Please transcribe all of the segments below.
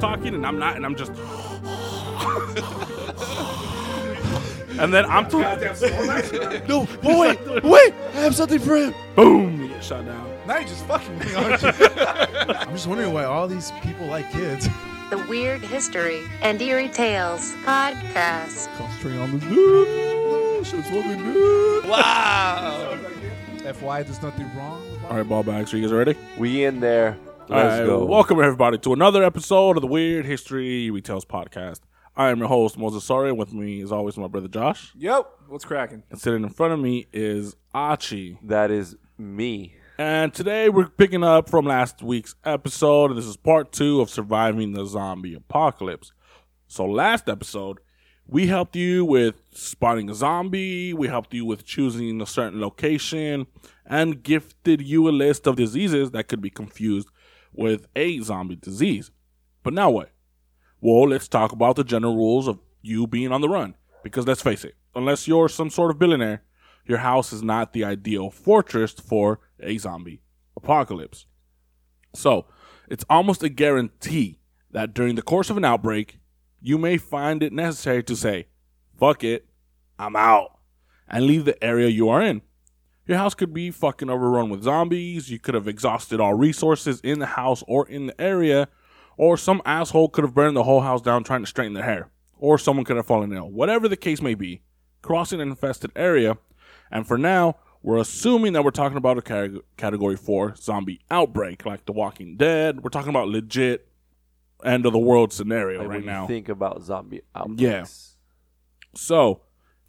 talking and I'm not, and I'm just. and then I'm talking. No, but wait, wait! I have something for him. Boom! You get shot down. Now you're just fucking me, aren't you? I'm just wondering why all these people like kids. The Weird History and Eerie Tales Podcast. Concentrating on this dude. Shit's fucking good. wow. FY, there's nothing wrong. with All right, ball bags. Are you guys ready? We in there. All Let's right, go. Welcome everybody to another episode of the Weird History Eerie Tales Podcast. I am your host Moses Sori. With me, as always, my brother Josh. Yep. What's cracking? And sitting in front of me is Achi. That is me. And today we're picking up from last week's episode. This is part two of surviving the zombie apocalypse. So, last episode, we helped you with spotting a zombie, we helped you with choosing a certain location, and gifted you a list of diseases that could be confused with a zombie disease. But now what? Well, let's talk about the general rules of you being on the run. Because let's face it, unless you're some sort of billionaire, your house is not the ideal fortress for a zombie apocalypse. So, it's almost a guarantee that during the course of an outbreak, you may find it necessary to say, fuck it, I'm out, and leave the area you are in. Your house could be fucking overrun with zombies, you could have exhausted all resources in the house or in the area, or some asshole could have burned the whole house down trying to straighten their hair, or someone could have fallen ill. Whatever the case may be, crossing an infested area, and for now, we're assuming that we're talking about a cate- category four zombie outbreak, like The Walking Dead. We're talking about legit end of the world scenario Like right when now. you think about zombie outbreaks. Yeah. So,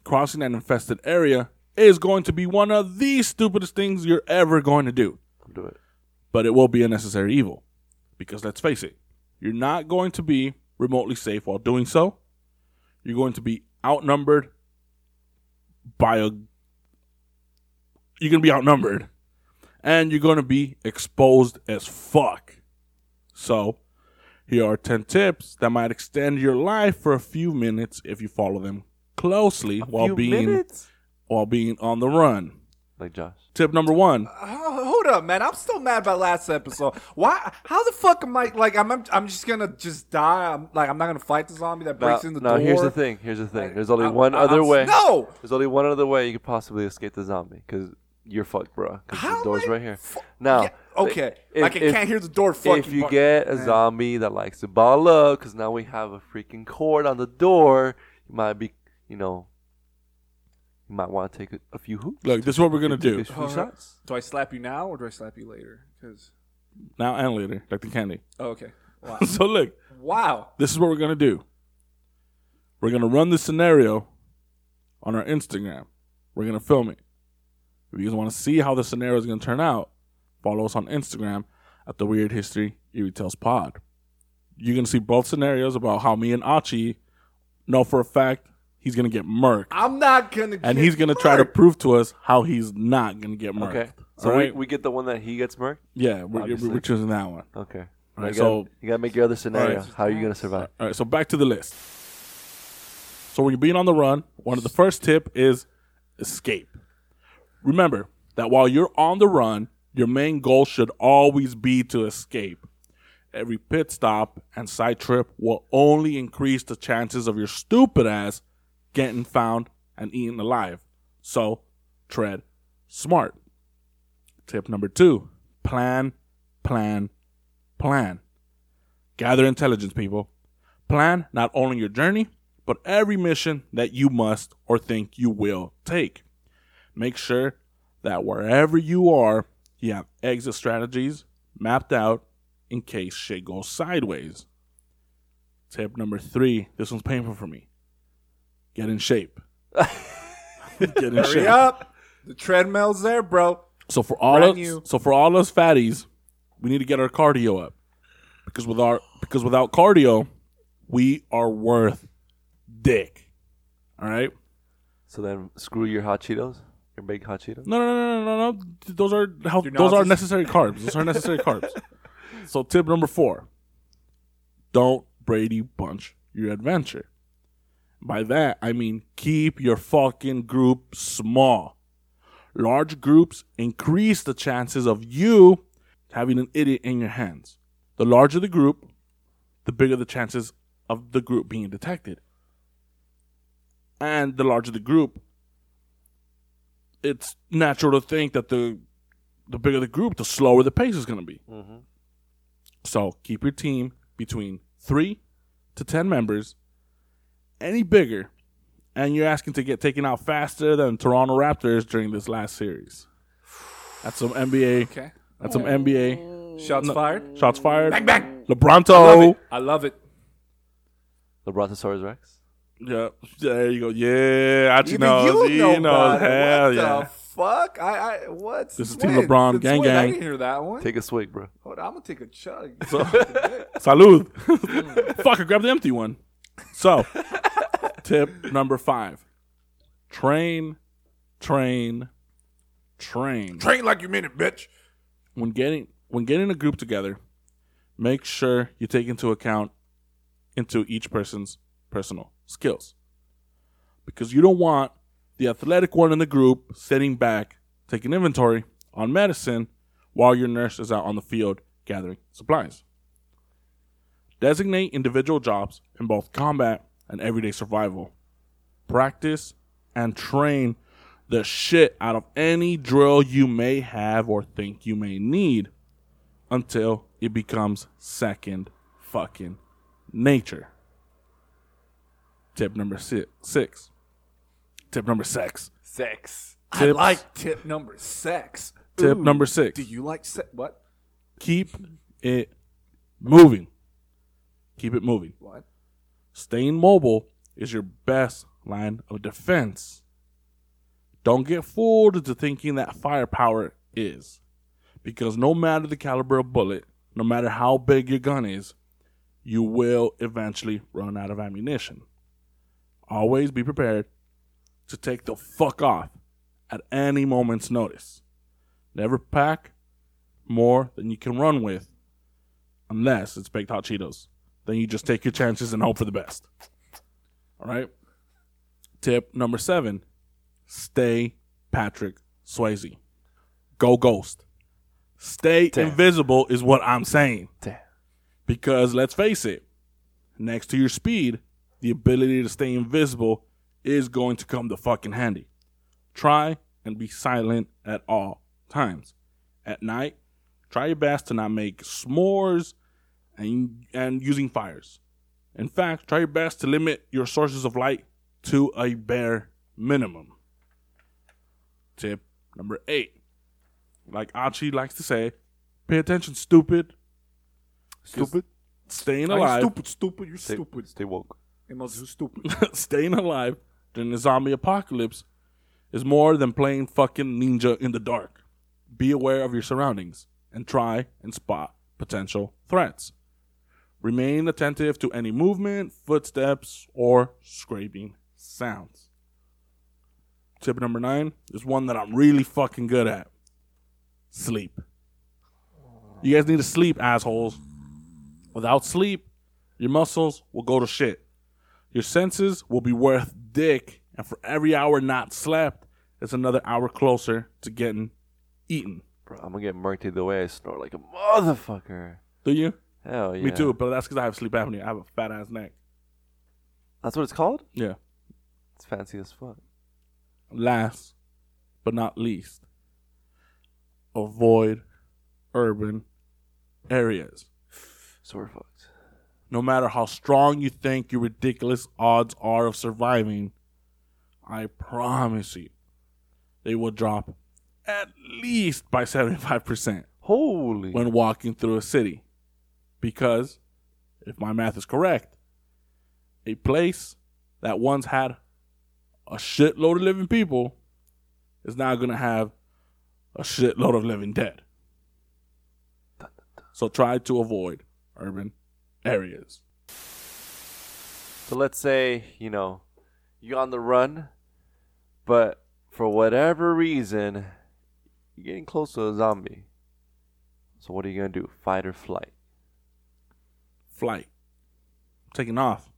crossing an infested area is going to be one of the stupidest things you're ever going to do. Do it. But it will be a necessary evil. Because let's face it, you're not going to be remotely safe while doing so. You're going to be outnumbered by a. You're going to be outnumbered. And you're going to be exposed as fuck. So, here are 10 tips that might extend your life for a few minutes if you follow them closely while Few being minutes? While being on the run. Like Josh. Tip number 1. Oh, hold up, man. I'm still mad about last episode. Why? How the fuck am I? Like, I'm. I'm, I'm just gonna just die. I'm like, I'm not gonna fight the zombie that Now, breaks in the now door. here's the thing. Here's the thing. There's only I'm- one I'm- other I'm- way. No. There's only one other way you could possibly escape the zombie. Because you're fucked, bro. Because the door's I right here. fu- now. Yeah, okay. if- like I if- can't hear the door. Fucking. If you bar- get a Man. zombie that likes to ball up, because now we have a freaking cord on the door, you might be, you know, you might want to take a, a few hoops. Look, this is what we're going to Take do. a few Uh, shots. Do I slap you now or do I slap you later? Because. Now and later, like the candy. Oh, okay. Wow. so look, wow. this is what we're gonna do. We're gonna run this scenario on our Instagram. We're gonna film it. If you guys want to see how the scenario is gonna turn out, follow us on Instagram at the Weird History Eerie Tales Pod. You're gonna see both scenarios about how me and Achi know for a fact he's gonna get murked, I'm not gonna. and get he's gonna try to prove to us how he's not gonna get murked. Okay. So All we, right? we get the one that he gets murked? yeah, we're, we're choosing that one. Okay. All Now right, you, gotta, so you gotta make your other scenario. right. How are you gonna survive? All right, so back to the list. So when you're being on the run, one of the first tip is escape. Remember that while you're on the run, your main goal should always be to escape. Every pit stop and side trip will only increase the chances of your stupid ass getting found and eaten alive. So, tread smart. Tip number two plan, plan, plan. Gather intelligence, people. Plan not only your journey, but every mission that you must or think you will take. Make sure that wherever you are, you have exit strategies mapped out in case shit goes sideways. Tip number three this one's painful for me. Get in shape. Get in Hurry shape. up. The treadmill's there, bro. So for all Brand us, new. so for all us fatties, we need to get our cardio up because with our because without cardio, we are worth dick. All right. So then screw your hot Cheetos, your baked hot Cheetos. No, no, no, no, no, no. Those are health. Your Those are nonsense. necessary carbs. Those are necessary carbs. So tip number four: Don't Brady bunch your adventure. By that I mean keep your fucking group small. Large groups increase the chances of you having an idiot in your hands. The larger the group, the bigger the chances of the group being detected. And the larger the group, it's natural to think that the the bigger the group, the slower the pace is going to be. Mm-hmm. So keep your team between three to ten members. Any bigger, and you're asking to get taken out faster than Toronto Raptors during this last series. That's some NBA. Okay. That's some NBA. Shots fired. Shots fired. Bang bang. LeBronto. I love it. I love it. The Brontosaurus Rex. Yeah, there you go. Yeah, actually Even knows. you He know knows. about. Hell what yeah. the fuck? I, I what? This is Team LeBron. Since Gang, when? I gang. didn't hear that one. Take a swig, bro. Hold on, I'm gonna take a chug. Salud. Fuck, I grabbed the empty one. So, tip number five train, train, train. Train like you mean it, bitch. When getting when getting a group together, make sure you take into account into each person's personal skills. Because you don't want the athletic one in the group sitting back, taking inventory on medicine while your nurse is out on the field gathering supplies. Designate individual jobs in both combat and everyday survival. Practice and train the shit out of any drill you may have or think you may need until it becomes second fucking nature. Tip number six. six. Tip number six. Sex. I like tip number sex. Tip Ooh. number six. Do you like sex? What? Keep it moving. Keep it moving. What? Staying mobile is your best line of defense. Don't get fooled into thinking that firepower is. Because no matter the caliber of bullet, no matter how big your gun is, you will eventually run out of ammunition. Always be prepared to take the fuck off at any moment's notice. Never pack more than you can run with, unless it's baked hot Cheetos. Then you just take your chances and hope for the best. All right. Tip number seven stay Patrick Swayze. Go ghost. Stay Damn. invisible is what I'm saying. Damn. Because let's face it, next to your speed, the ability to stay invisible is going to come to fucking handy. Try and be silent at all times. At night, try your best to not make s'mores and and using fires. In fact, try your best to limit your sources of light to a bare minimum. Tip number eight. Like Achi likes to say, pay attention, stupid. Stupid. Staying Are you alive. stupid, stupid. You're Stay, stupid. Stay woke. Amos, you stupid. staying alive during the zombie apocalypse is more than playing fucking ninja in the dark. Be aware of your surroundings and try and spot potential threats. Remain attentive to any movement, footsteps, or scraping sounds. Tip number nine is one that I'm really fucking good at sleep. You guys need to sleep, assholes. Without sleep, your muscles will go to shit. Your senses will be worth dick, and for every hour not slept, it's another hour closer to getting eaten. Bro, I'm gonna get murked the way. I snore like a motherfucker. Do you? Hell yeah. Me too, but that's because I have sleep apnea. I have a fat ass neck. That's what it's called? Yeah. It's fancy as fuck. Last but not least, avoid urban areas. So we're fucked. No matter how strong you think your ridiculous odds are of surviving, I promise you, they will drop at least by 75%. Holy. when walking through a city. Because, if my math is correct, a place that once had a shitload of living people is now going to have a shitload of living dead. So try to avoid urban areas. So let's say, you know, you're on the run, but for whatever reason, you're getting close to a zombie. So what are you gonna do? Fight or flight? Flight. Taking off.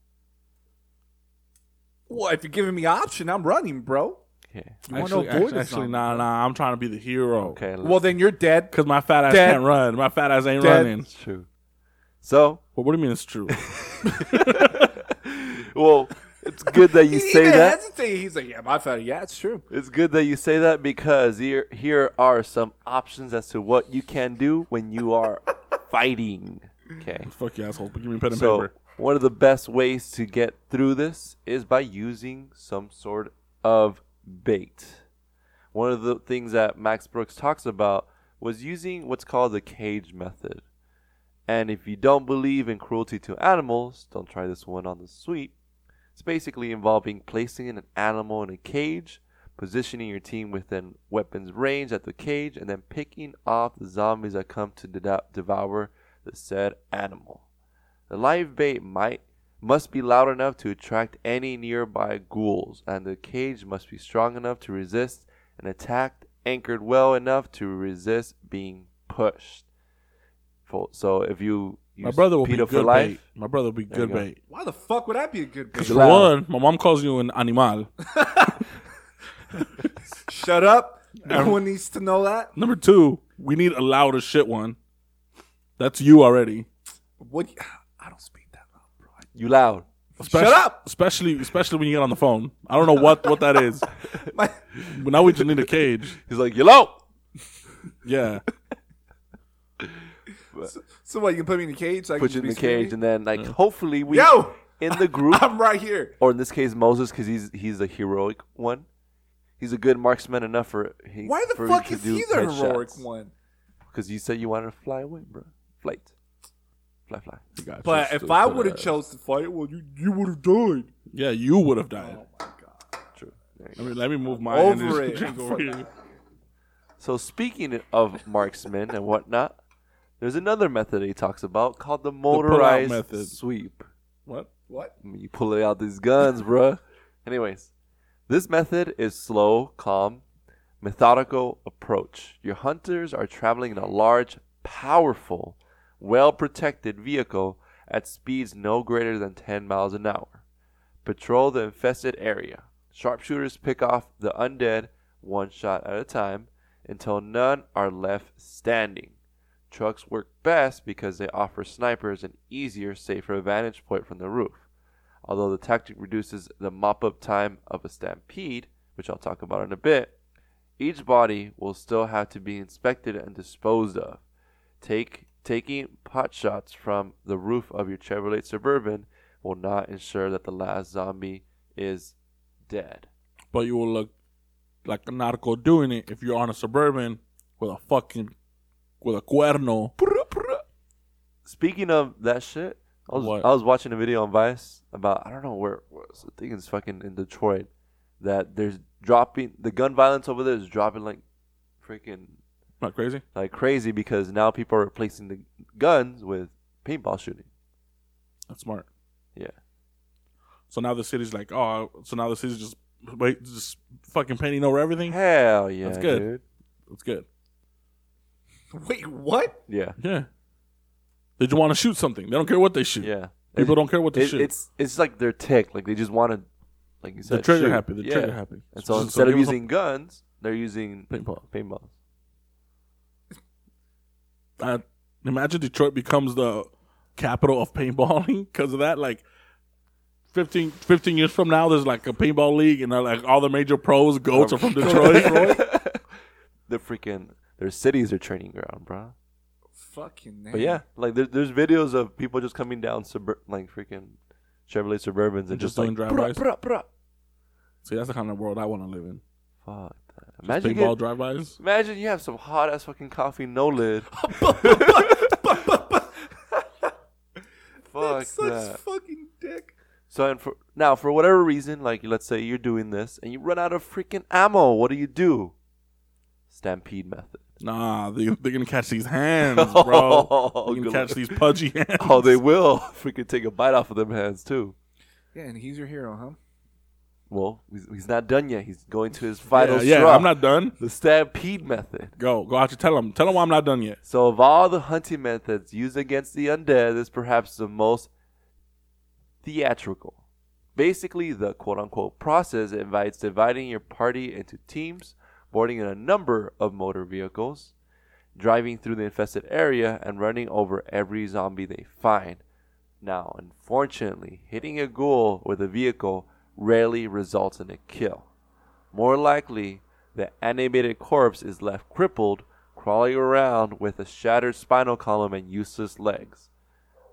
well, if you're giving me option, I'm running, bro. Okay. You want Actually, to avoid actually, a actually zombie. nah, nah. I'm trying to be the hero. Okay. Well, then you're dead. Because my fat ass Dead. can't run. My fat ass ain't Dead. running. That's true. So, Well, what do you mean it's true? well, it's good that you He say even that. hesitated. He's like, yeah, my father. Yeah, it's true. It's good that you say that because here here are some options as to what you can do when you are fighting. Okay. Fuck you, asshole. Give me pen and So paper. one of the best ways to get through this is by using some sort of bait. One of the things that Max Brooks talks about was using what's called the cage method. And if you don't believe in cruelty to animals, don't try this one on the sweep. It's basically involving placing an animal in a cage, positioning your team within weapons range at the cage, and then picking off the zombies that come to de- devour the said animal. The live bait might must be loud enough to attract any nearby ghouls, and the cage must be strong enough to resist an attack, anchored well enough to resist being pushed. Fo- So if you My brother will be PETA for good life, bait. My brother will be good go. bait. Why the fuck would that be a good bait? For Loud. one, my mom calls you an animal. Shut up. No one needs to know that. Number two, we need a louder shit one. That's you already. What? I don't speak that loud, bro. you loud. Especially, Shut up! Especially, especially when you get on the phone. I don't know what what that is. My, But now we just need a cage. He's like, you low. Yeah. so what? You can put me in a cage? So I Put can you in the cage, and then like hopefully we Yo, in the group, I'm right here. or in this case Moses, because he's he's a heroic one. He's a good marksman enough for he, Why the for fuck to is do he the heroic headshots. one? Because you said you wanted to fly away, bro. Flight, fly, fly. You got But if I would have ass. chose to fight, well, you you would have died. yeah, you would have died. Oh my god. True. There you Let me, let me move my Over energy it. drink over here. So speaking of marksmen and whatnot, there's another method he talks about called the pull-out motorized method. sweep. What? What? You pulling out these guns, bruh. Anyways, this method is slow, calm, methodical approach. Your hunters are traveling in a large, powerful, well-protected vehicle at speeds no greater than 10 miles an hour. Patrol the infested area. Sharpshooters pick off the undead one shot at a time until none are left standing. Trucks work best because they offer snipers an easier, safer vantage point from the roof. Although the tactic reduces the mop up time of a stampede, which I'll talk about in a bit, each body will still have to be inspected and disposed of. Take, taking pot shots from the roof of your Chevrolet Suburban will not ensure that the last zombie is dead. But you will look like a narco doing it if you're on a suburban with a fucking with a cuerno. Speaking of that shit, I was What? I was watching a video on Vice about I don't know where, where I think it's fucking in Detroit that there's dropping the gun violence over there is dropping like freaking Not crazy. like crazy because now people are replacing the guns with paintball shooting. That's smart. Yeah. So now the city's like, oh, so now the city's just wait, just fucking painting over everything. Hell yeah, That's good. dude. That's good. Wait, what? Yeah. Yeah. They just want to shoot something. They don't care what they shoot. Yeah. People don't care what they It, shoot. it's it's like they're tick. Like they just want to, like you They're said, trigger shoot. happy. They're yeah. trigger happy. And so Just- instead of give 'em some using guns, they're using paintball. paintballs. Uh, imagine Detroit becomes the capital of paintballing because of that. Like 15, 15 years from now, there's like a paintball league, and uh, like all the major pros, goats are from Detroit. Bro. The freaking their cities are training ground, bro. Fucking name. But yeah, like there, there's videos of people just coming down subur- like freaking Chevrolet Suburbans and Just just, like doing bruh, drive-bys? bruh, bruh. See, that's the kind of world I want to live in. Fuck that. Imagine you, Paintball get, drive-bys. imagine you have some hot ass fucking coffee, no lid. Fuck That's such that. fucking dick. So and for now, for whatever reason, like let's say you're doing this and you run out of freaking ammo, what do you do? Stampede method. Nah, they, they're gonna catch these hands, bro. Oh, they're gonna catch luck. these pudgy hands. Oh, they will freaking take a bite off of them hands too. Yeah, and he's your hero, huh? Well, he's, he's not done yet. He's going to his final yeah, straw. I'm not done. The stampede method. Go, go out. You tell him. Tell him why I'm not done yet. So, of all the hunting methods used against the undead, this is perhaps the most theatrical. Basically, the quote unquote process invites dividing your party into teams, boarding in a number of motor vehicles, driving through the infested area and running over every zombie they find. Now, unfortunately, hitting a ghoul with a vehicle rarely results in a kill. More likely, the animated corpse is left crippled, crawling around with a shattered spinal column and useless legs.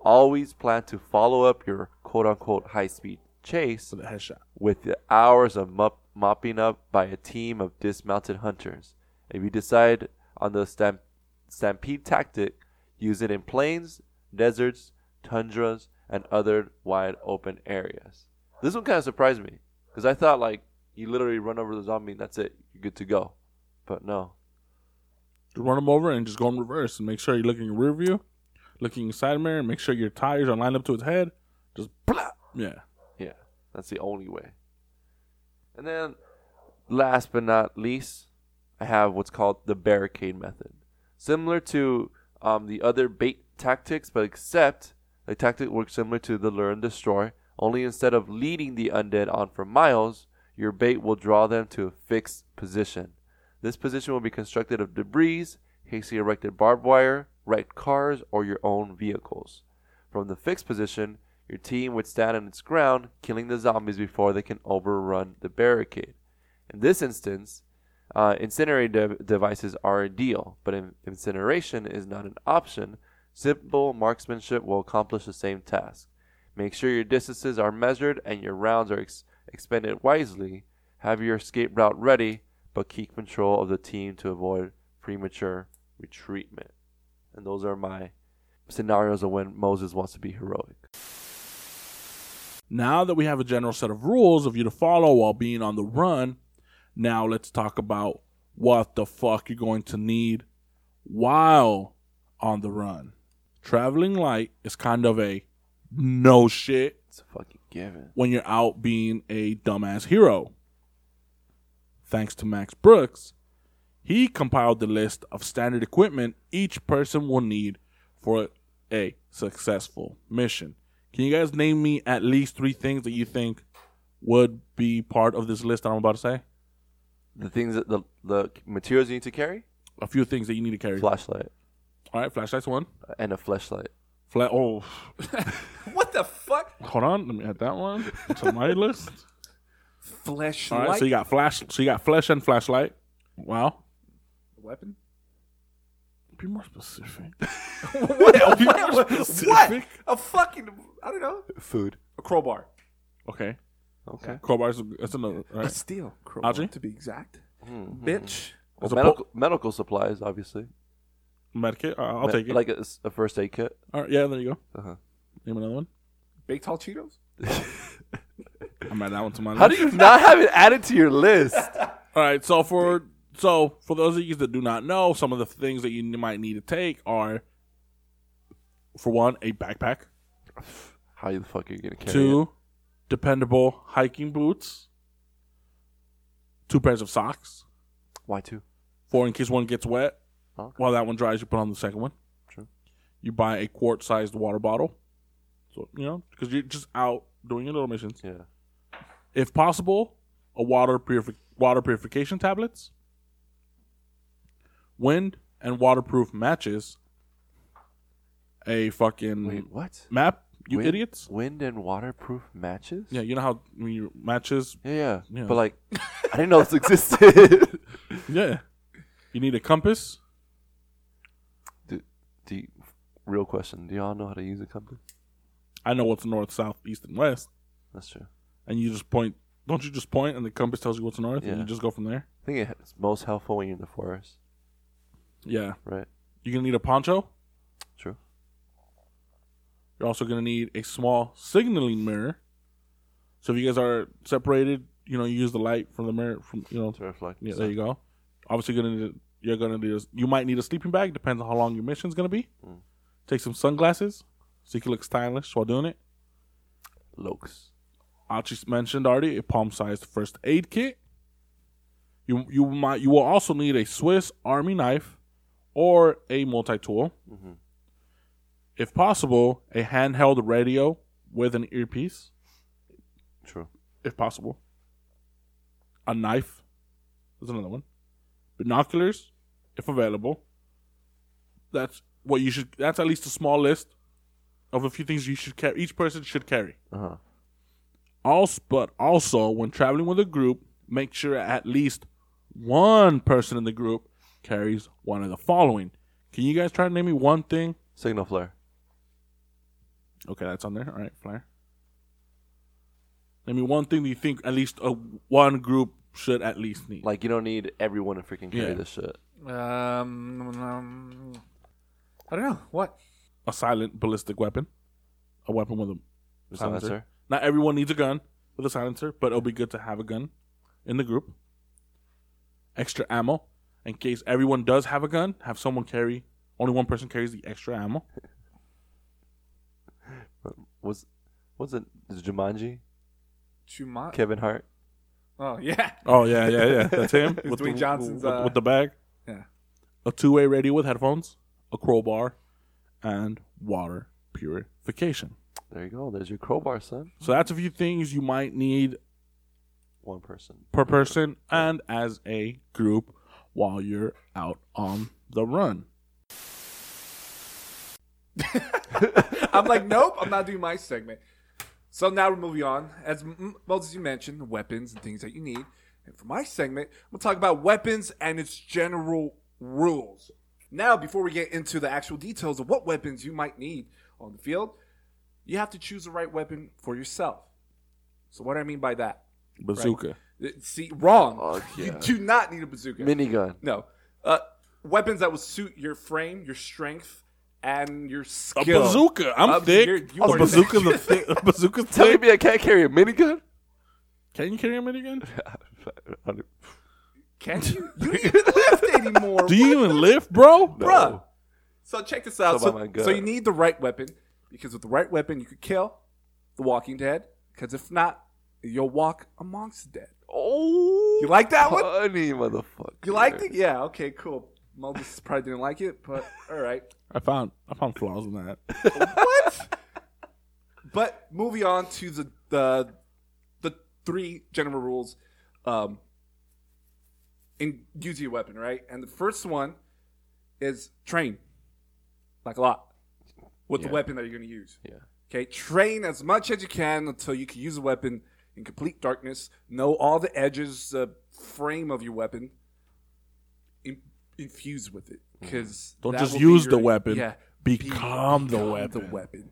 Always plan to follow up your quote unquote high speed chase For the headshot. with the hours of mop- mopping up by a team of dismounted hunters. If you decide on the stamp- stampede tactic, use it in plains, deserts, tundras, and other wide open areas. This one kind of surprised me because I thought like you literally run over the zombie and that's it, you're good to go. But no, you run them over and just go in reverse and make sure you look in rear view, looking in side mirror, and make sure your tires are lined up to its head. Just blah. Yeah. Yeah, that's the only way. And then, last but not least, I have what's called the barricade method. Similar to um, the other bait tactics, but except the tactic works similar to the lure and destroy. Only instead of leading the undead on for miles, your bait will draw them to a fixed position. This position will be constructed of debris, hastily erected barbed wire, wrecked cars, or your own vehicles. From the fixed position, your team would stand on its ground, killing the zombies before they can overrun the barricade. In this instance, uh, incinerating de- devices are ideal, but in- incineration is not an option. Simple marksmanship will accomplish the same task. Make sure your distances are measured and your rounds are ex- expended wisely. Have your escape route ready, but keep control of the team to avoid premature retreatment. And those are my scenarios of when Moses wants to be heroic. Now that we have a general set of rules of you to follow while being on the run, now let's talk about what the fuck you're going to need while on the run. Traveling light is kind of a no shit It's a fucking given. when you're out being a dumbass hero. Thanks to Max Brooks, he compiled the list of standard equipment each person will need for a successful mission. Can you guys name me at least three things that you think would be part of this list that I'm about to say? The things that the the materials you need to carry: A few things that you need to carry. flashlight All right, flashlight's one. and a flashlight. Fla- oh, What the fuck? hold on. Let me add that one to my list. Fleshlight All right, so you got flash. So you got flesh and flashlight. Wow. weapon? Be more specific. what? Be more what? what? specific. A fucking I don't know. Food. A crowbar. Okay. Okay. Crowbars. That's another. All A right. steel crowbar, Audrey? to be exact. Mhm. Bitch. Well, As a medical, medical supplies, obviously. Medkit. Uh, I'll Me- take it. Like a, a first aid kit. All right. Yeah. There you go. Uh-huh. Name another one. Baked tall Cheetos? I'm add that one to my list. How do you not have it added to your list? All right. So for so for those of you that do not know, some of the things that you might need to take are, for one, a backpack. How you the fuck are you gonna carry Two, dependable hiking boots. Two pairs of socks. Why two? Four in case one gets wet. Oh, okay. While that one dries, you put on the second one. True. You buy a quart-sized water bottle. So you know, because you're just out doing your little missions. Yeah. If possible, a water purifi- water purification tablets, wind and waterproof matches, a fucking Wait, what? map. You Wind- idiots! Wind and waterproof matches? Yeah, you know how when you matches. Yeah, yeah. Yeah. But like, I didn't know this existed. Yeah, you need a compass. Do, you, real question? Do y'all know how to use a compass? I know what's north, south, east, and west, That's true. and you just point. Don't you just point, and the compass tells you what's north, and you just go from there? I think it's most helpful when you're in the forest, Yeah, right? you're gonna need a poncho. True. You're also going to need a small signaling mirror. So if you guys are separated, you know, you use the light from the mirror from you know. To reflect. Yeah, there you go. Obviously, going to need. You're to need. A, you might need a sleeping bag. Depends on how long your mission's going to be. Mm. Take some sunglasses so you can look stylish while doing it. Lokes. Achi mentioned already a palm-sized first aid kit. You you might you will also need a Swiss Army knife or a multi-tool. Mhm. If possible, a handheld radio with an earpiece. True. if possible. A knife There's another one. Binoculars, if available. That's what you should. That's at least a small list of a few things you should carry. Each person should carry. Uh huh. Also, but also when traveling with a group, make sure at least one person in the group carries one of the following. Can you guys try to name me one thing? Signal flare. Okay, that's on there. All right, flare. Name me one thing that you think at least a one group should at least need. Like you don't need everyone to freaking carry Yeah. this shit. Um, um, I don't know what. a silent ballistic weapon, a weapon with a silencer. Silencer. Not everyone needs a gun with a silencer, but it'll be good to have a gun in the group. Extra ammo in case everyone does have a gun. Have someone carry. Only one person carries the extra ammo. Was was it is Jumanji? Chuma. Kevin Hart. Oh yeah. Oh yeah, yeah, yeah. That's him with, Dwayne the, Johnson's, with, uh, with the bag. Yeah. A two-way radio with headphones, a crowbar, and water purification. There you go. There's your crowbar, son. So that's a few things you might need One person. per person and as a group while you're out on the run. I'm like, nope, I'm not doing my segment. So now we're moving on. As M- Moses, you mentioned, weapons and things that you need. And for my segment, we'll talk about weapons and its general rules. Now, before we get into the actual details of what weapons you might need on the field, you have to choose the right weapon for yourself. So, what do I mean by that? Bazooka. Uh, See, wrong. Fuck You do not need a bazooka. Minigun. No. Uh, weapons that will suit your frame, your strength, and your A bazooka. I'm Uh, thick. you're- you a are bazooka's a thick. A bazooka's Telling thick. me I can't carry a minigun? Can you carry a minigun? Can you? You don't lift anymore. Do you even lift, bro? Bruh. So check this out. How So, so you need the right weapon because with the right weapon you could kill the Walking Dead. Because if not, you'll walk amongst the dead. Oh, You like that one? funny motherfucker. You liked it? Yeah. Okay. Cool. Moses probably didn't like it, but all right. I found I found flaws in that. what? But moving on to the the the three general rules um, in using a weapon, right? And the first one is train, like a lot, with the weapon that you're going to use. Yeah. Okay, train as much as you can until you can use a weapon in complete darkness. Know all the edges, the frame of your weapon. In, infuse with it, because Don't just use the weapon, Yeah, become the weapon. The weapon.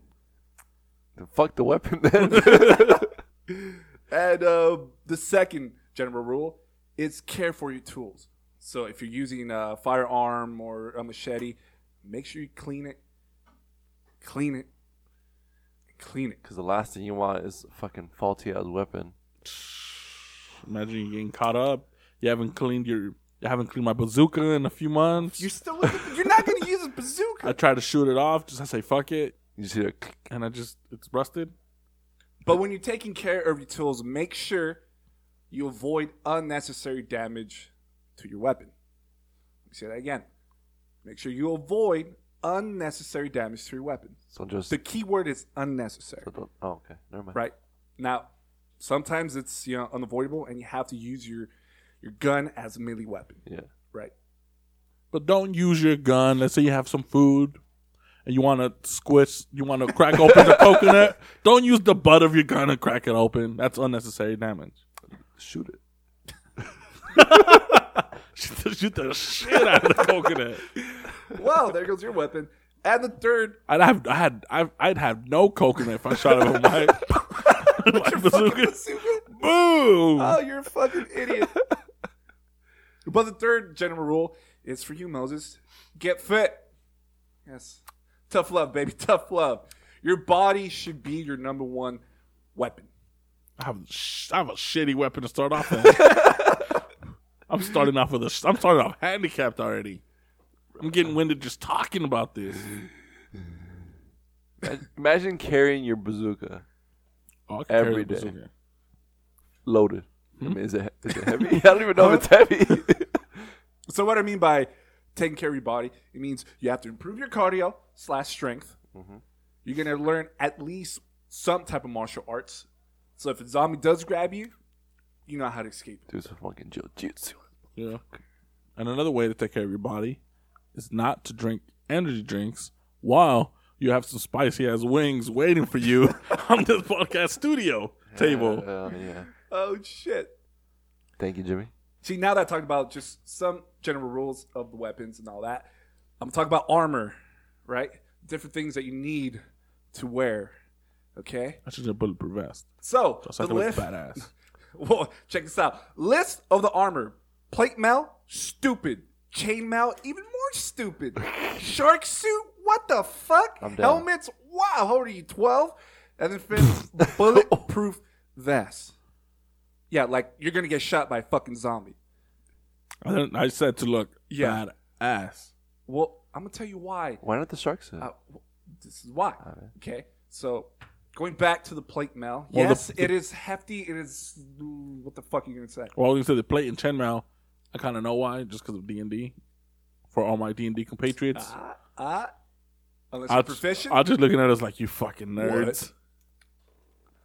Then Fuck the weapon then. And uh, the second general rule is care for your tools. So if you're using a firearm or a machete, make sure you clean it, clean it, clean it. Because the last thing you want is a fucking faulty ass weapon. Imagine you getting caught up. You haven't cleaned your. You haven't cleaned my bazooka in a few months. You're still you're not gonna use a bazooka. I tried to shoot it off. Just I say fuck it, You see it, and I just it's rusted. But when you're taking care of your tools, make sure you avoid unnecessary damage to your weapon. Let me say that again. Make sure you avoid unnecessary damage to your weapon. So just. The key word is unnecessary. so oh, okay. Never mind. right now sometimes it's you know unavoidable and you have to use your your gun as a melee weapon Yeah. right But don't use your gun. Let's say you have some food and you want to squish, you want to crack open the coconut. Don't use the butt of your gun and crack it open. That's unnecessary damage. Shoot it. Shoot shoot the shit out of the coconut. well there goes your weapon and the third I'd have, I had, I, I'd have no coconut if I shot it with my, my bazooka. bazooka? Boom! oh you're a fucking idiot but the third general rule is for you moses get fit yes tough love baby tough love your body should be your number one weapon I have, sh- I have a shitty weapon to start off with. I'm starting off with a. I'm starting off handicapped already. I'm getting winded just talking about this. Imagine carrying your bazooka Oh, I carry day. bazooka. loaded. Hmm? I mean, is it, is it heavy? I don't even know if it's heavy. So what I mean by taking care of your body, it means you have to improve your cardio slash strength. You're gonna learn at least some type of martial arts. So if a zombie does grab you, you know how to escape. Do some fucking jiu-jitsu. Yeah. And another way to take care of your body, is not to drink energy drinks while you have some spicy ass wings waiting for you on this podcast studio table. Uh, yeah. Oh shit. Thank you, Jimmy. See, now that I talked about just some general rules of the weapons and all that, I'm talking about armor, right? Different things that you need to wear. Okay? I should have bulletproof vest. So, So the list, badass. well, check this out. List of the armor. Plate mail, stupid. Chain mail, even more stupid. Shark suit, what the fuck? I'm down. Helmets, wow, how old are you, 12? And then fifth, bulletproof vest. Yeah, like you're gonna get shot by a fucking zombie. I, didn't- I said to look Yeah. badass. Well, I'm gonna tell you why. Why not the shark suit? Uh, this is why. Okay, so going back to the plate mail. Well, yes, the- it is hefty. It is. What the fuck are you gonna say? Well, you said the plate and chainmail. I kind of know why, just because of D and D. For all my D and D compatriots, Ah, ah. Unless I'll you're just, proficient. I'll just looking at us like you fucking nerds.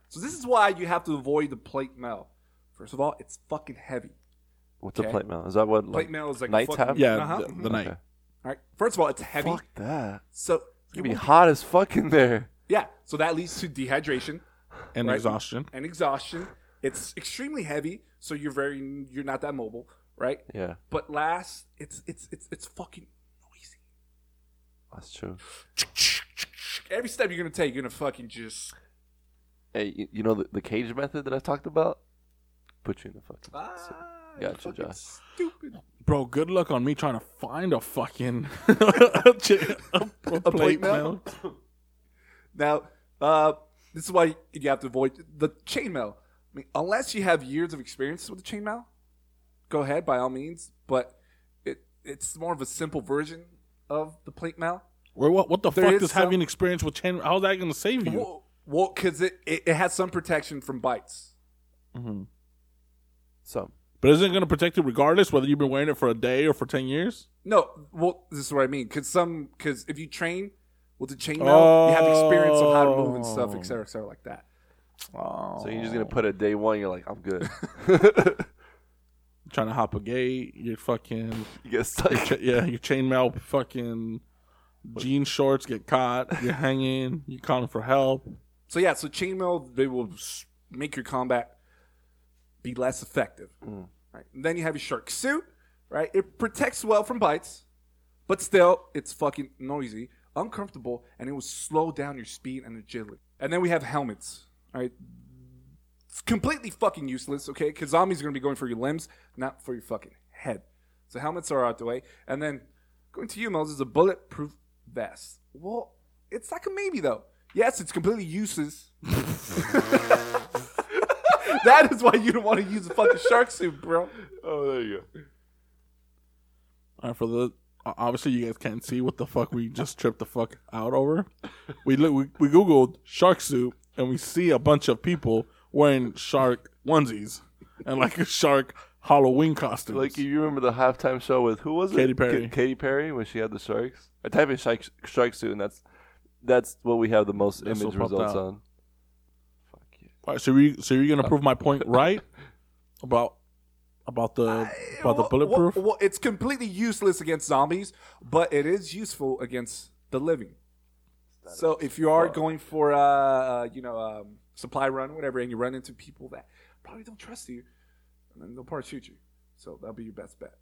so this is why you have to avoid the plate mail. First of all, it's fucking heavy. What's okay. a plate mail? Is that what Plate like, mail is like knights fucking, have? Yeah, Uh-huh. the, the night. Okay. All right. First of all, it's heavy. Fuck that. So It's gonna be hot as fuck in there. Yeah. So that leads to dehydration and Right. exhaustion. and exhaustion. It's extremely heavy, so you're very you're not that mobile, right? Yeah, But last, it's it's it's it's fucking noisy. that's true. Every step you're gonna take, you're gonna fucking just Hey, you, you know the, the cage method that I talked about? Put you in the fucking. ah, Gotcha, you're fucking Josh. stupid. Bro, good luck on me trying to find a fucking a, a, a plate plate mail. Mail? Now, uh, this is why you have to avoid the chainmail. I mean, unless you have years of experience with the chainmail, go ahead by all means. But it it's more of a simple version of the plate mail. Where what? What the There fuck is does some- having experience with chain? How's that going to save you? Well, well, because it, it it has some protection from bites. Hmm. So, But isn't it going to protect you regardless whether you've been wearing it for a day or for ten years? No, well, this is what I mean. Because some because if you train with the chainmail, you have experience of how to move and stuff, etc., et oh. cetera, et cetera, like that. Oh, So you're just gonna put a day one. You're like, I'm good. trying to hop a gate. You're fucking you get stuck. Cha- yeah, your chainmail fucking jean shorts get caught. You're hanging. You're calling for help. So yeah, so chainmail they will make your combat be less effective. Mm. Right. And then you have your shark suit, right? It protects well from bites, but still it's fucking noisy, uncomfortable, and it will slow down your speed and agility. And then we have helmets, right? It's completely fucking useless, okay? Because zombies are gonna be going for your limbs, not for your fucking head. So helmets are out the way, and then going to you, Mels, is a bulletproof vest. Well, it's like a maybe though. Yes, it's completely useless. that is why you don't want to use a fucking shark suit, bro. oh, there you go. All right, for the obviously you guys can't see what the fuck we just tripped the fuck out over. We look, we, we googled shark suit and we see a bunch of people wearing shark onesies and like a shark Halloween costumes. Like you remember the halftime show with who was it? Katy Perry. Ka- Katy Perry when she had the sharks. I type in shark, shark suit, and that's that's what we have the most That's image results out. on. Fuck yeah. All right, so we so you're gonna uh, prove my point right about about the about the Well, bulletproof. Well, well, it's completely useless against zombies, but it is useful against the living. So if you are going for uh, uh you know um, supply run whatever, and you run into people that probably don't trust you, and then they'll probably shoot you. So that'll be your best bet.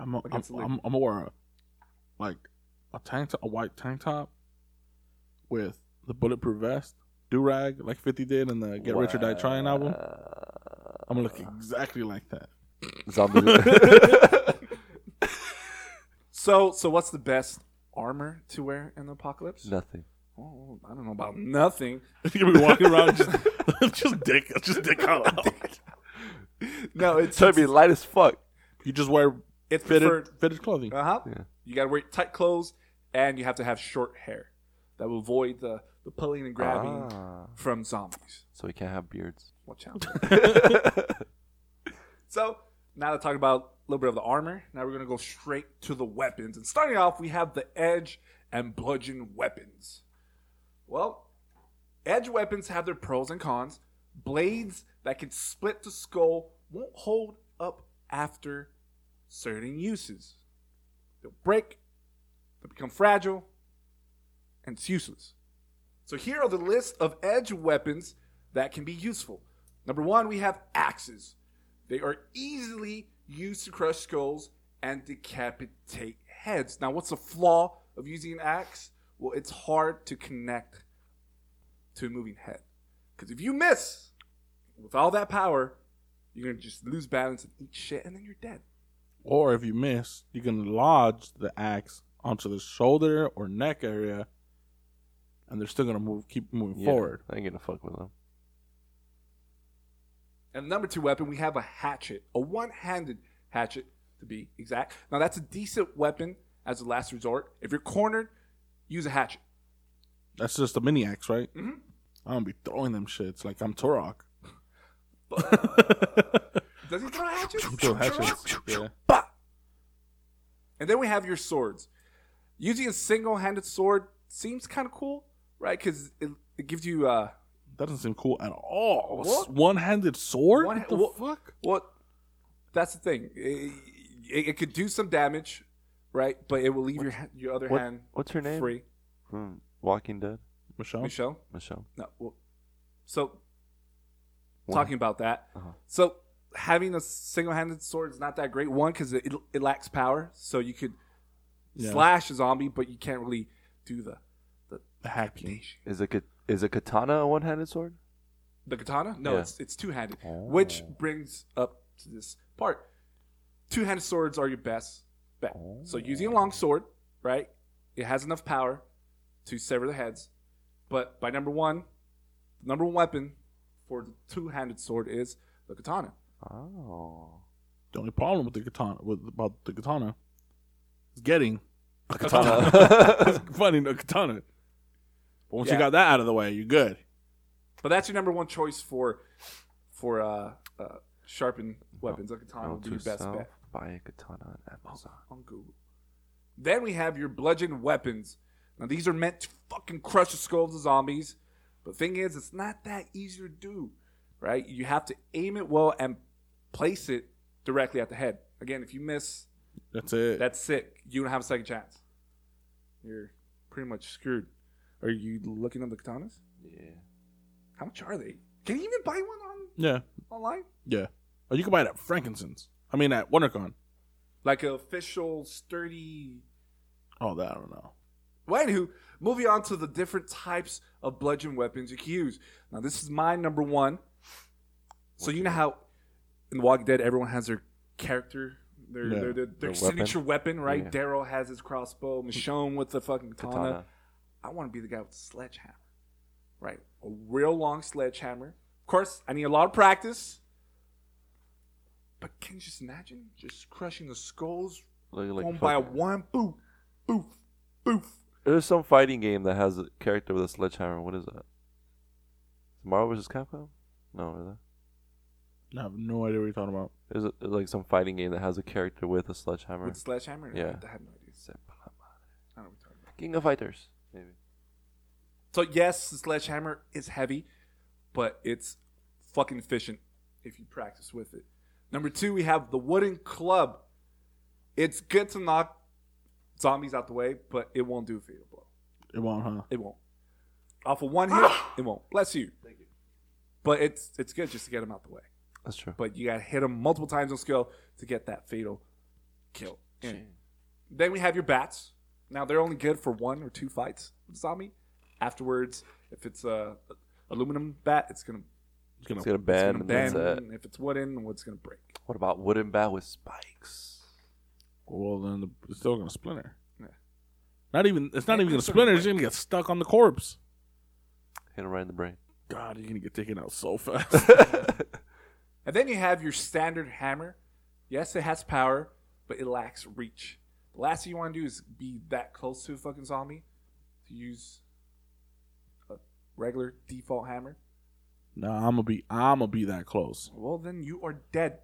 I'm a, I'm, I'm, I'm gonna wear a, like a tank top, a white tank top with the bulletproof vest, do rag like Fifty did in the Get Rich or Die Trying album. I'm gonna look exactly like that. Zombie. So so what's the best armor to wear in the apocalypse? Nothing. Oh, I don't know about nothing. You're gonna be walking around just just dick, just dick out. No, it's It's trying to be light as fuck. You just wear it's fitted preferred. fitted clothing. Uh huh. Yeah. You gotta wear tight clothes, and you have to have short hair. That will avoid the the pulling and grabbing Ah. from zombies. So we can't have beards. Watch out. so now to talk about a little bit of the armor. Now we're gonna go straight to the weapons. And starting off, we have the edge and bludgeon weapons. Well, edge weapons have their pros and cons. Blades that can split the skull won't hold up after certain uses. They'll break they'll become fragile, and it's useless. So here are the list of edge weapons that can be useful. Number one, we have axes. They are easily used to crush skulls and decapitate heads. Now, what's the flaw of using an axe? Well, it's hard to connect to a moving head. Because if you miss with all that power, you're gonna just lose balance and eat shit, and then you're dead. Or if you miss, you can lodge the axe onto the shoulder or neck area, and they're still gonna move, keep moving Yeah, forward. I ain't gonna fuck with them. And number two weapon, we have a hatchet, a one-handed hatchet to be exact. Now that's a decent weapon as a last resort. If you're cornered, use a hatchet. That's just a mini axe, right? Mm-hmm. I'm gonna be throwing them shits like I'm Turok. Does he throw hatchets? Throw hatchets. Yeah. Bah! And then we have your swords. Using a single-handed sword seems kind of cool, right? Because it, it gives you uh, That doesn't seem cool at all. What? One-handed sword? One- what the what- fuck? Well, that's the thing. It, it, it could do some damage, right? But it will leave your your other What- hand what's her name? free. From Walking Dead, Michelle? Michelle. Michelle. No. Well, so What? talking about that. Uh-huh. So having a single-handed sword is not that great. One because it, it lacks power, so you could Yeah. slash a zombie, but you can't really do the the The hacking. Is a is a katana a one-handed sword? The katana? No, Yeah. it's it's two handed. Oh. Which Oh. brings up to this part. Two handed swords are your best bet. So oh. using a long sword, right? It has enough power to sever the heads. But by number one, the number one weapon for the two handed sword is the katana. Oh. The only problem with the katana, with about the katana, is getting a katana. Katana. Finding a katana. But once you got that out of the way, you're good. But that's your number one choice for for uh, uh sharpened weapons. A katana would Note be your best bet. Buy a katana on Amazon. on Google. Then we have your bludgeon weapons. Now these are meant to fucking crush the skulls of zombies. But thing is, it's not that easy to do, right? You have to aim it well and place it directly at the head. Again, if you miss, That's it. that's sick. You don't have a second chance. You're pretty much screwed. Are you looking at the katanas? Yeah. How much are they? Can you even buy one on yeah. online? Yeah. Oh, you can buy it at Frankincense. I mean, at WonderCon. Like an official sturdy Oh, that I don't know. Well, anywho, moving on to the different types of bludgeon weapons you can use. Now, this is my number one. So you know how in The Walking Dead everyone has their character, their Yeah. their, their, their Their signature weapon, right? Yeah. Daryl has his crossbow, Michonne with the fucking katana. Katana. I want to be the guy with the sledgehammer, right? A real long sledgehammer. Of course, I need a lot of practice. But can you just imagine just crushing the skulls Like, like one by fucking- one? Boof, boof, boof. There's some fighting game that has a character with a sledgehammer. What is that? Marvel vs. Capcom? No, is that? I have no idea what you're talking about. There's, a, there's like some fighting game that has a character with a sledgehammer. With the sledgehammer? Yeah. I have no idea. I don't know what you're talking about. King of Fighters, maybe. So yes, the sledgehammer is heavy, but it's fucking efficient if you practice with it. Number two, we have the wooden club. It's good to knock zombies out the way, but it won't do a fatal blow. It won't, huh? It won't. Off of one hit, it won't. Bless you. Thank you. But it's it's good just to get them out the way. That's true. But you gotta hit them multiple times on skill to get that fatal kill. in. Then we have your bats. Now they're only good for one or two fights with zombie. Afterwards, if it's a aluminum bat, it's gonna, It's gonna, It's gonna it's bend gonna and that's bend. If it's wooden, what's gonna break? What about wooden bat with spikes? well, then the, it's still gonna splinter. Yeah. Not even. It's not Yeah, even gonna splinter. It's gonna get stuck on the corpse. Hit him right in the brain. God, you're gonna get taken out so fast. And then you have your standard hammer. Yes, it has power, but it lacks reach. The last thing you want to do is be that close to a fucking zombie to use a regular default hammer. nah, I'm gonna be. I'm gonna be that close. Well, then you are dead.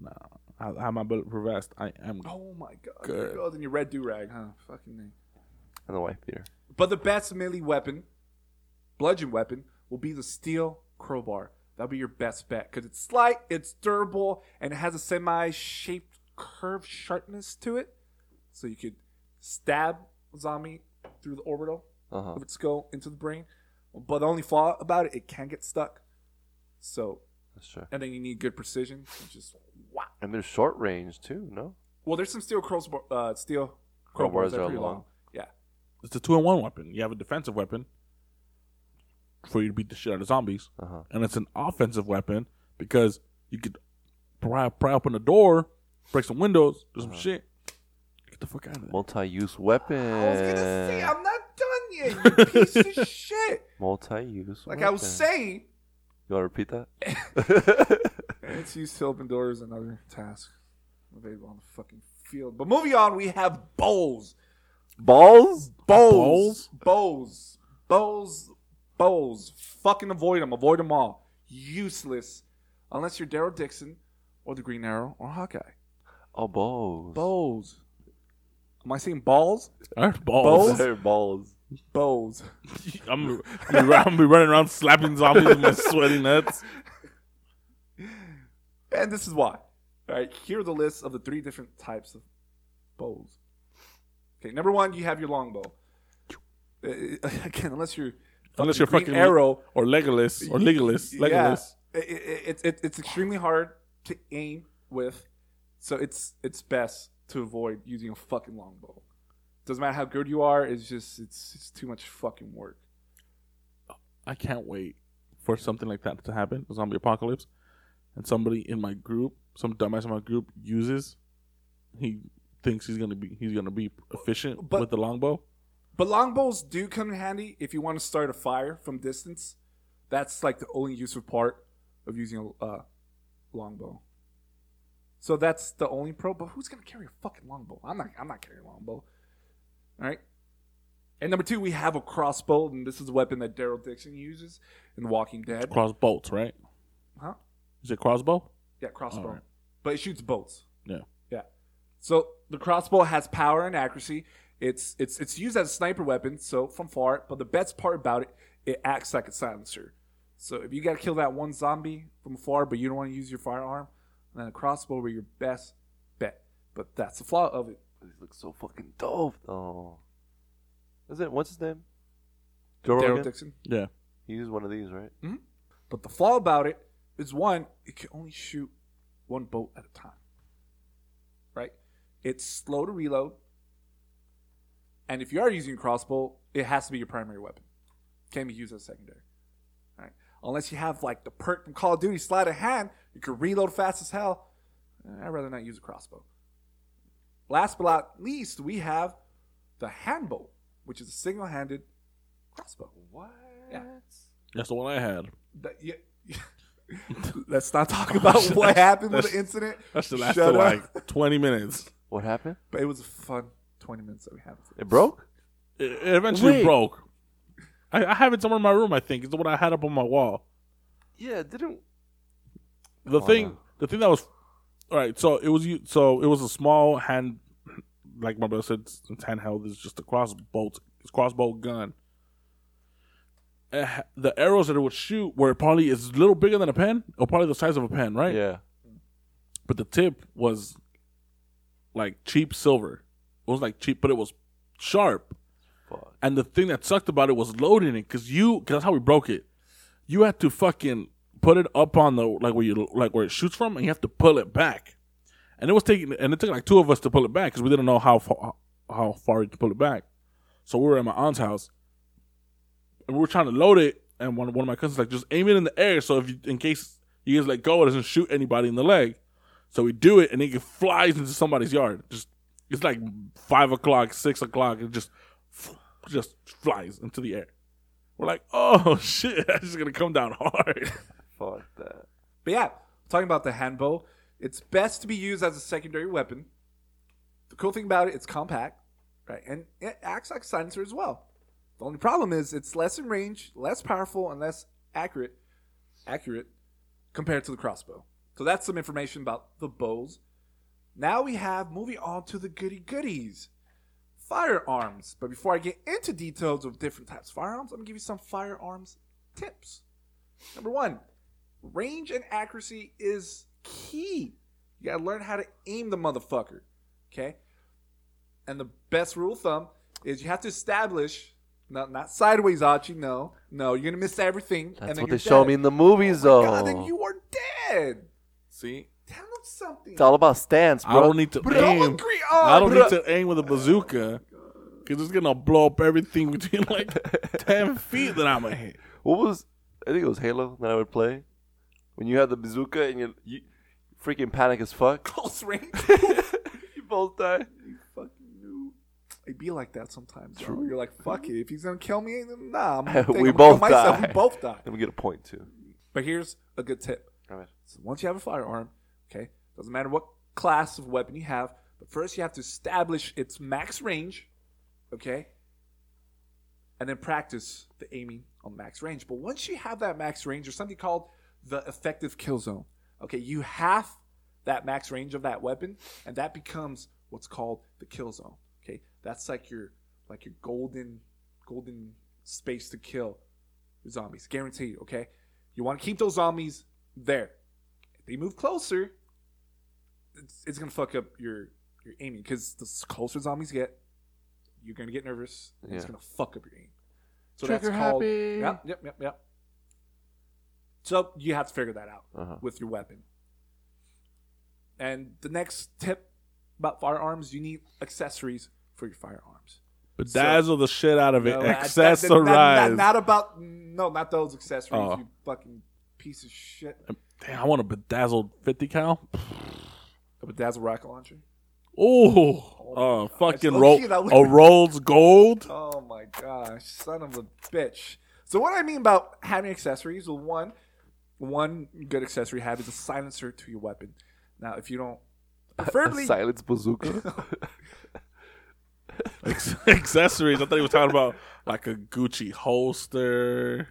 Nah, I I have my bulletproof vest. I am. Oh my god. Good. There goes in your red do rag, huh? Fucking name. And the wife beater. But the best melee weapon, bludgeon weapon, will be the steel crowbar. That'll be your best bet because it's slight, it's durable, and it has a semi-shaped curved sharpness to it, so you could stab a zombie through the orbital Uh huh. of its skull into the brain. But the only flaw about it, it can get stuck. So, That's true. and then you need good precision. It's just wow. And there's short range too. No. Well, there's some steel crossbar, uh, steel Crowbars crowbars that are are pretty long. long. Yeah. It's a two in one weapon. You have a defensive weapon for you to beat the shit out of zombies, Uh huh. and it's an offensive weapon because you could pry, pry open a door, break some windows, do some Uh-huh. shit. The fuck out of there. Multi-use weapon. I was gonna say I'm not done yet. You piece of shit. Multi-use. Like I was saying, You want to repeat that? it's used to open doors and other tasks available on the fucking field. But moving on, we have bows. Balls. Bows. Bows. Bows. Bows. Fucking avoid them. Avoid them all. Useless. Unless you're Daryl Dixon or the Green Arrow or Hawkeye. Oh, balls. Bows. Am I saying balls? All right, balls. They're balls. Bows. I'm, I'm, gonna be, I'm gonna be running around slapping zombies with my sweaty nuts. And this is why. All right, here are the lists of the three different types of bows. Okay, number one, you have your longbow. Uh, again, unless you're Unless you're Green fucking arrow, or Legolas or Legolas, yeah, Legolas. it, it, it, it, it's extremely hard to aim with, so it's it's best to avoid using a fucking longbow. Doesn't matter how good you are; it's just it's it's too much fucking work. I can't wait for something like that to happen, a zombie apocalypse, and somebody in my group, some dumbass in my group, uses. He thinks he's gonna be he's gonna be efficient But- with the longbow. But longbows do come in handy if you want to start a fire from distance. That's like the only useful part of using a uh, longbow. So that's the only pro. But who's gonna carry a fucking longbow? I'm not. I'm not carrying a longbow. All right. And number two, we have a crossbow, and this is a weapon that Daryl Dixon uses in The Walking Dead. Cross bolts, right? Huh? Is it crossbow? Yeah, crossbow. Alright. But it shoots bolts. Yeah. Yeah. So the crossbow has power and accuracy. It's it's it's used as a sniper weapon, so from far. But the best part about it, it acts like a silencer. So if you gotta kill that one zombie from far, but you don't want to use your firearm, then a crossbow will be your best bet. But that's the flaw of it. He looks so fucking dope, though. Is it? What's his name? Joe Daryl Rogan? Dixon. Yeah. He used one of these, right? Mm-hmm. But the flaw about it is one, it can only shoot one bolt at a time. Right? It's slow to reload. And if you are using a crossbow, it has to be your primary weapon. Can't be used as secondary. Right? Unless you have like the perk from Call of Duty sleight of hand, you can reload fast as hell. Eh, I'd rather not use a crossbow. Last but not least, we have the handbow, which is a single-handed crossbow. What? Yeah. That's the one I had. That, yeah, Let's not talk about what happened with the that's- incident. That should last Shut for up. like 20 minutes. What happened? But it was a fun 20 minutes that we had. It broke? It, it eventually Wait. broke. I, I have it somewhere in my room, I think. It's the one I had up on my wall. Yeah, it didn't. The Oh, thing, no. the thing that was, all right. So it was, u- so it was a small hand, like my brother said, it's it's handheld. It's just a crossbow, it's crossbow gun. It the arrows that it would shoot were probably is a little bigger than a pen, or probably the size of a pen, right? Yeah. But the tip was like cheap silver. It was like cheap, but it was sharp. Fuck. And the thing that sucked about it was loading it, cause you, cause that's how we broke it. You had to fucking put it up on the like where you like where it shoots from, and you have to pull it back. And it was taking, and it took like two of us to pull it back because we didn't know how far how far to pull it back. So we were at my aunt's house, and we were trying to load it. And one one of my cousins like just aim it in the air, so if you in case you guys let go, it doesn't shoot anybody in the leg. So we do it, and it flies into somebody's yard. Just it's like five o'clock, six o'clock, it just just flies into the air. We're like, oh shit, that's just gonna come down hard. Fuck that. But yeah, talking about the handbow, it's best to be used as a secondary weapon. The cool thing about it, it's compact, right? And it acts like a silencer as well. The only problem is it's less in range, less powerful, and less accurate accurate compared to the crossbow. So that's some information about the bows. Now we have moving on to the goody goodies. Firearms. But before I get into details of different types of firearms, I'm gonna give you some firearms tips. Number one, range and accuracy is key. You gotta learn how to aim the motherfucker. Okay? And the best rule of thumb is you have to establish not not sideways Archie. No, no, you're gonna miss everything. That's and then what you're they show dead. me in the movies, oh though. God, then you are dead. See, Tell them something. it's all about stance, bro. I don't need to Bro, aim. agree on, oh, I don't bro. need to aim with a bazooka because it's gonna blow up everything between like ten feet that I'm gonna hit. What was? I think it was Halo that I would play. When you have the bazooka and you, you freaking panic as fuck. Close range. you both die. You fucking noob. It be like that sometimes. Bro. You're like, fuck it. If he's gonna kill me, then nah. I'm gonna We I'm gonna kill both myself. die. We both die. Then we get a point too. But here's a good tip. Alright. So once you have a firearm, okay, doesn't matter what class of weapon you have, but first you have to establish its max range, okay, and then practice the aiming on max range. But once you have that max range, there's something called the effective kill zone. Okay, you have that max range of that weapon, and that becomes what's called the kill zone. Okay, that's like your like your golden golden space to kill zombies, guaranteed. Okay, you want to keep those zombies there. If they move closer, it's, it's gonna fuck up your your aiming because the closer zombies get, you're gonna get nervous. And It's Yeah. gonna fuck up your aim. So Trigger that's called. happy. Yep, yep, yep, yep. So you have to figure that out Uh-huh. with your weapon. And the next tip about firearms, you need accessories for your firearms. Bedazzle the shit out of it. No, that- that- Accessorize. that- Not, not, not about no, not those accessories. Oh. You fucking piece of shit. Damn, I want a bedazzled 50 cal. A bedazzled rocket launcher. Oh, uh, fucking low ro- key, that would- a Rolls Gold. Oh my gosh, son of a bitch. So what I mean about having accessories, well, one, one good accessory you have is a silencer to your weapon. Now, if you don't, preferably, Silence bazooka. Accessories. I thought he was talking about like a Gucci holster.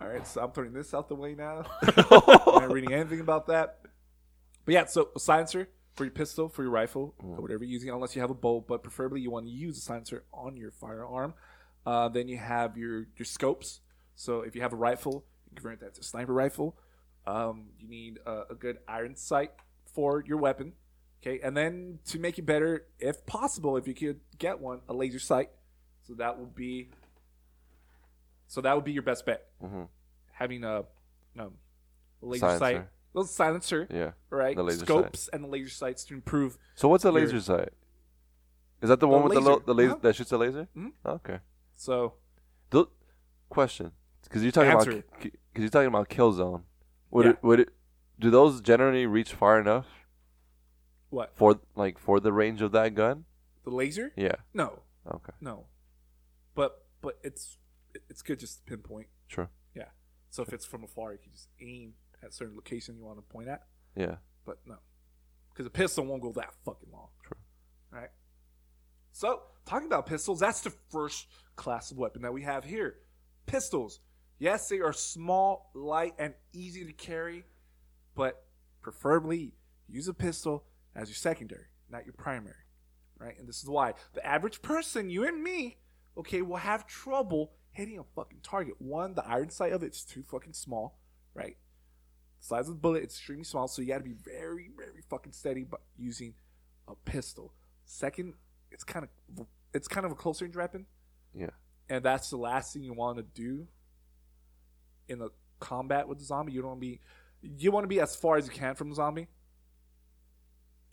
All right. So I'm throwing this out the way now. I'm not reading anything about that. But yeah, so a silencer for your pistol, for your rifle, or whatever you're using, unless you have a bolt, but preferably you want to use a silencer on your firearm. Uh, then you have your your scopes. So if you have a rifle, you convert that to a sniper rifle. Um, you need a, a good iron sight for your weapon. Okay, and then to make it better, if possible, if you could get one, a laser sight. So that would be. So that would be your best bet. Mhm. Having a, um, laser Silencer. sight, a little silencer, yeah. right? The laser Scopes and the laser sights to improve. So what's a Your- laser sight? Is that the one with the laser. lo- the laser Uh-huh. that shoots a laser? Mhm. Okay. So The question, because you're talking Answer about because you're talking about kill zone. Would Yeah. it would it do those generally reach far enough what? for like for the range of that gun? The laser? Yeah. No, Okay. no. But but it's it's good just to pinpoint. Sure. Yeah. So if it's from afar, you can just aim at certain location you want to point at. Yeah. But no, because a pistol won't go that fucking long. True. Right. So talking about pistols, that's the first class of weapon that we have here. Pistols. Yes, they are small, light, and easy to carry, but preferably use a pistol as your secondary, not your primary. Right? And this is why the average person, you and me, okay, will have trouble hitting a fucking target. One, the iron sight of it's too fucking small, right? The size of the bullet it's extremely small, so you got to be very, very fucking steady by using a pistol. Second, it's kind of it's kind of a close range weapon, Yeah. and that's the last thing you want to do in the combat with the zombie. You don't want to be you want to be as far as you can from the zombie.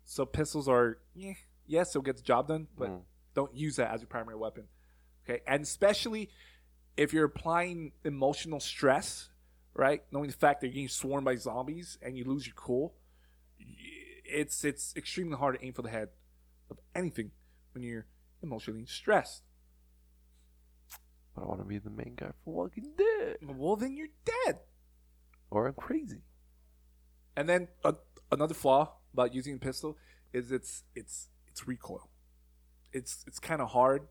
So pistols are yeah, yes, it'll get the job done, but Mhm. don't use that as your primary weapon. Okay, and especially if you're applying emotional stress, right? Knowing the fact that you're getting swarmed by zombies and you lose your cool, it's it's extremely hard to aim for the head of anything when you're emotionally stressed. But I want to be the main guy for Walking Dead, Well, then you're dead. or I'm crazy. And then uh, another flaw about using a pistol is it's it's it's recoil. It's it's kind of hard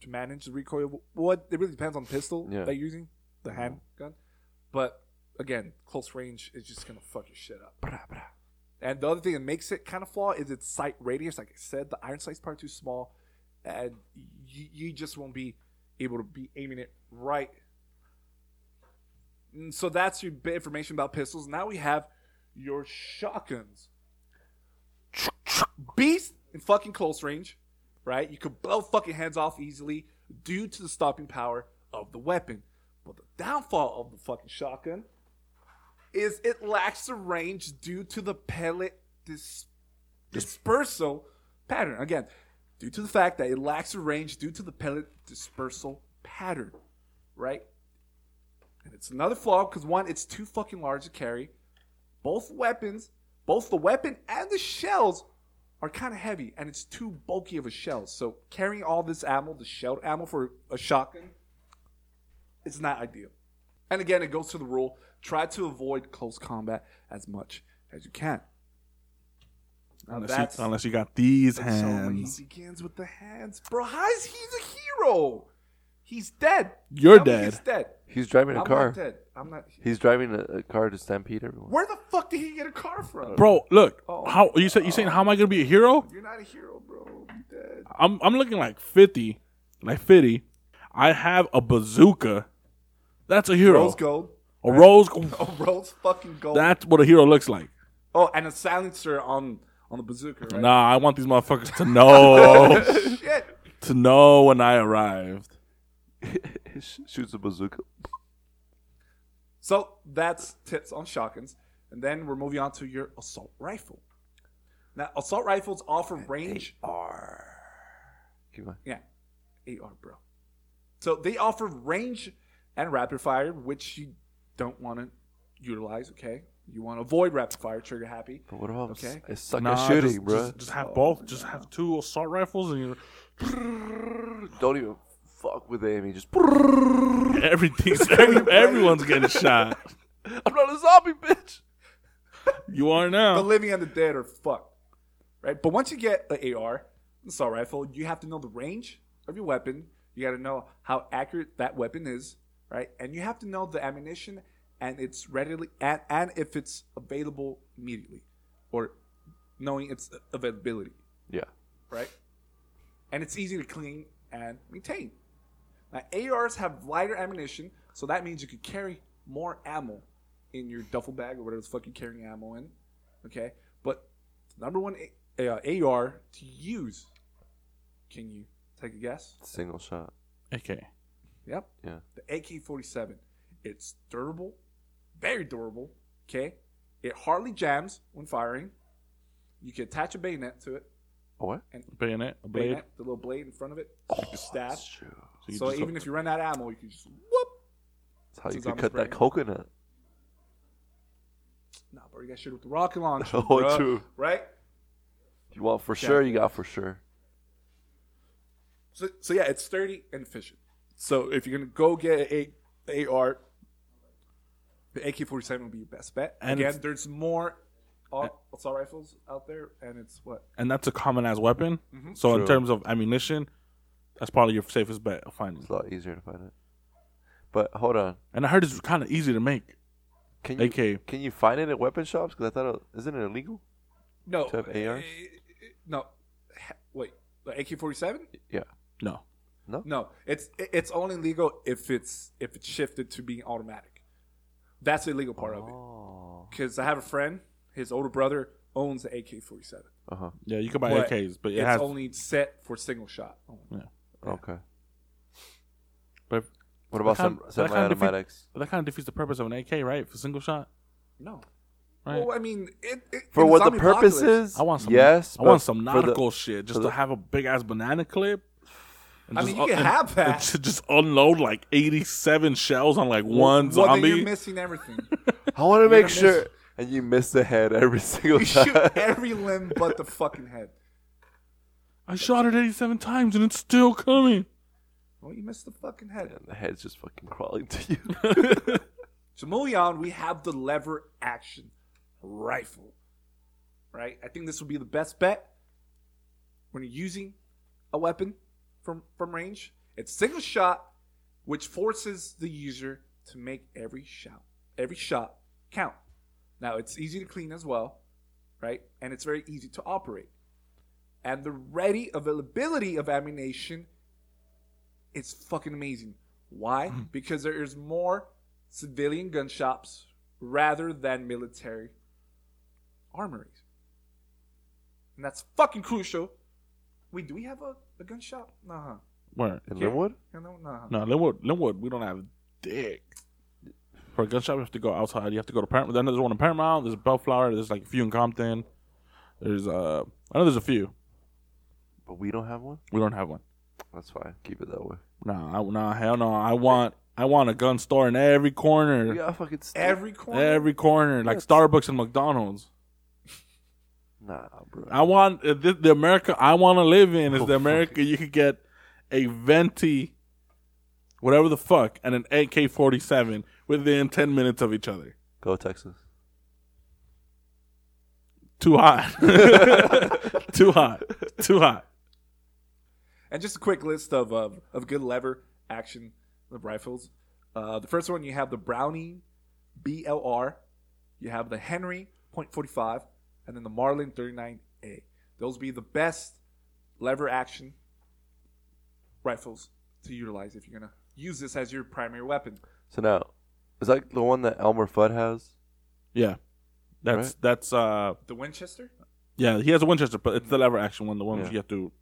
to manage the recoil. What it really depends on the pistol Yeah. that you're using, the handgun. But again, close range is just gonna fuck your shit up. And the other thing that makes it kind of flaw is its sight radius. Like I said, the iron sight's part too small, and you, you just won't be able to be aiming it right. And so that's your bit information about pistols. Now we have your shotguns. Beast in fucking close range. Right? You could blow fucking heads off easily due to the stopping power of the weapon. But the downfall of the fucking shotgun is it lacks the range due to the pellet dis- dispersal pattern. Again, due to the fact that it lacks the range due to the pellet dispersal pattern, right? And it's another flaw because one, it's too fucking large to carry. Both weapons, both the weapon and the shells are kind of heavy, and it's too bulky of a shell. So carrying all this ammo, the shell ammo for a shotgun, it's not ideal. And again, it goes to the rule: try to avoid close combat as much as you can. Unless that's you, unless you got these hands. so he begins with the hands, bro. How is he's a hero? He's dead. You're Tell me dead. He's dead. He's driving a I'm car. not dead. I'm not. He's driving a, a car to stampede everyone. Where the fuck did he get a car from, Bro, look. Oh. How you said you saying how am I gonna be a hero? You're not a hero, bro. You're dead. I'm I'm looking like fifty. Like fifty. I have a bazooka. That's a hero. Rose gold. A rose Oh, rose fucking gold. that's what a hero looks like. oh, and a silencer on on the bazooka, right? Nah, I want these motherfuckers to know Shit. to know when I arrived. Shoots a bazooka. So that's tips on shotguns, and then we're moving on to your assault rifle. Now, assault rifles offer range. Keep going. Yeah, AR, bro. So they offer range and rapid fire, which you don't want to utilize. Okay, you want to avoid rapid fire. Trigger happy. But what about Okay. It's suck Nah, at shooting, just, bro? Just, just have both. Just have oh, two assault rifles and you Don't even fuck with aiming. Just everything's every, everyone's getting shot. I'm not a zombie, bitch. You are The now. living and the dead are fucked, right? But once you get the AR, assault rifle, you have to know the range of your weapon. You got to know how accurate that weapon is, right? And you have to know the ammunition and it's readily and, and if it's available immediately, or knowing its availability, Yeah. right? And it's easy to clean and maintain. Now, ARs have lighter ammunition, so that means you could carry more ammo in your duffel bag or whatever the fuck you're carrying ammo in. Okay, but number one A- uh, AR to use. Can you take a guess? Single shot. Okay. Yep, Yeah. the AK-47. It's durable, very durable. Okay, it hardly jams when firing. You can attach a bayonet to it. A what? And Bayonet, a blade. Bayonet, the little blade in front of it. so you stab. That's true. You So even if you run out of ammo, you can just whoop. That's how you Since could cut that coconut. Nah, bro, you got shit with the rocket launcher. Oh, bruh. true. Right? You want for sure, you got for sure. So, so yeah, it's sturdy and efficient. So if you're gonna go get a, a AR, the AK-47 will be your best bet. And Again, there's more au- assault rifles out there, and it's what and that's a common as weapon. Mm-hmm. So in terms of ammunition, that's probably your safest bet of finding. It's a lot easier to find it. But hold on. And I heard it's kind of easy to make. Can you AK. can you find it at weapon shops? Because I thought it, isn't it illegal? no To have ARs? eh, No, wait, the AK-47? Yeah. No. No, No. it's it's only legal if it's if it's shifted to being automatic. That's the illegal part of it. Oh. Because I have a friend, his older brother owns the AK-47. Uh huh. Yeah, you can buy But AKs, but it it's has. only set for single shot. only. Okay. but, What about That some kind- that kind of semi-automatics? but that kind of defeats the purpose of an AK, right? For single shot. No. Right. Well, I mean, it, it, For what the purpose is? I want some. Yes. I want some for the- shit, just for to the- have a big ass banana clip. I mean, you can and- have that. to just unload like eighty-seven shells on like one Well, then zombie. you're missing everything. I want to make sure. miss- And you miss the head every single you time. shoot every limb but the fucking head. I shot it eighty-seven times and it's still coming. Well, you missed the fucking head. and the head's just fucking crawling to you. So moving on, we have the lever action rifle. Right? I think this would be the best bet when you're using a weapon from from range. It's single shot, which forces the user to make every shot every shot count. Now it's easy to clean as well, right? And it's very easy to operate. And the ready availability of ammunition is fucking amazing. Why? because there is more civilian gun shops rather than military armories. And that's fucking crucial. Wait, do we have a A gun shop? Nah. Where? In? Lynwood? Know, nah. No, Lynwood. Lynwood. We don't have a dick. For a gun shop, you have to go outside. You have to go to Paramount. Then there's one in Paramount. There's Bellflower. There's like a few in Compton. There's uh, I know there's a few. But we don't have one? We don't have one. That's fine. Keep it that way. Nah, I, nah, hell no. I want, I want a gun store in every corner. We got fucking st- Every corner. Every corner, like Starbucks and McDonald's. Nah, bro. I want uh, the, the America I want to live in is Oh, the America you could get a venti, whatever the fuck, and an AK forty seven within ten minutes of each other. Go Texas. Too hot, too hot, too hot. And just a quick list of uh, of good lever action rifles. Uh, the first one you have the Browning BLR, you have the Henry .45, and then the Marlin 39A. Those be the best lever action rifles to utilize if you're gonna use this as your primary weapon. So now, is that the one that Elmer Fudd has? Yeah, that's Right. that's uh The Winchester. yeah. He has a Winchester, but it's the lever action one, the one Yeah. you have to.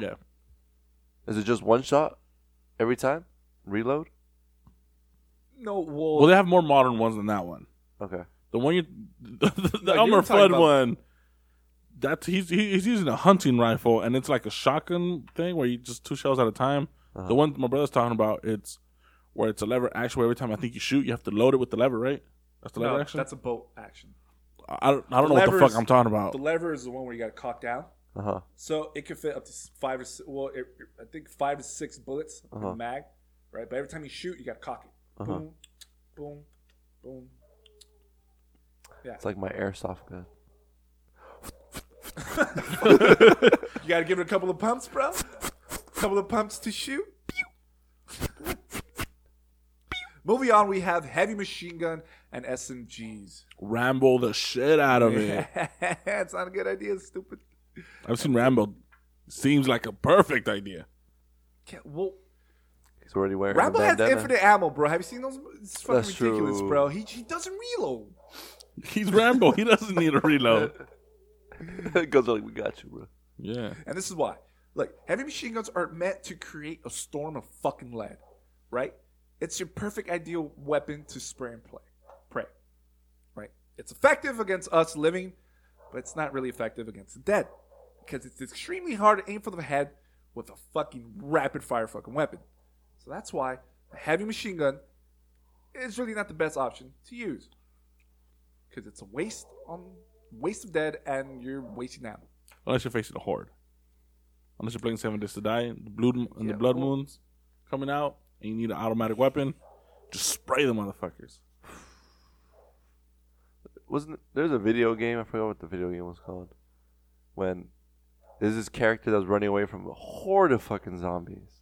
Yeah, Is it just one shot every time? Reload? No, well, well, they have more modern ones than that one. Okay. The one you, the, the No, you Elmer talking Fudd about- one. That's he's he- he's using a hunting rifle, and it's like a shotgun thing where you just two shells at a time. Uh-huh. The one my brother's talking about, it's where it's a lever action. Where every time I think you shoot, you have to load it with the lever, right? That's the lever no, action. that's a bolt action. I don't, I don't know what the lever's- fuck I'm talking about. The lever is the one where you got to cock down. Uh huh. So it can fit up to five or six, well, it, I think five to six bullets Uh-huh. the mag, right? But every time you shoot, you got to cock it. Uh-huh. Boom, boom, boom. Yeah, It's like my airsoft gun. you got to give it a couple of pumps, bro. A couple of pumps to shoot. Moving on, we have heavy machine gun and SMGs. Ramble the shit out of it. it's not a good idea, stupid. I've seen Rambo. Seems like a perfect idea. Can't, well, He's already wearing Rambo a has bandana. infinite ammo, bro. Have you seen those? It's fucking That's ridiculous, true. bro. He, he doesn't reload. He's Rambo. he doesn't need a reload. Goes like, we got you, bro. Yeah. And this is why. Look, heavy machine guns are meant to create a storm of fucking lead, right? It's your perfect ideal weapon to spray and play, pray, right? It's effective against us living, but it's not really effective against the dead because it's extremely hard to aim for the head with a fucking rapid fire fucking weapon. So that's why a heavy machine gun is really not the best option to use because it's a waste on waste of dead and you're wasting ammo. Unless you're facing a horde. Unless you're playing Seven Days to Die, the blood and Yeah, the blood moons coming out, and you need an automatic weapon, just spray the motherfuckers. Wasn't there's a video game? I forgot what the video game was called. When there's this character that was running away from a horde of fucking zombies.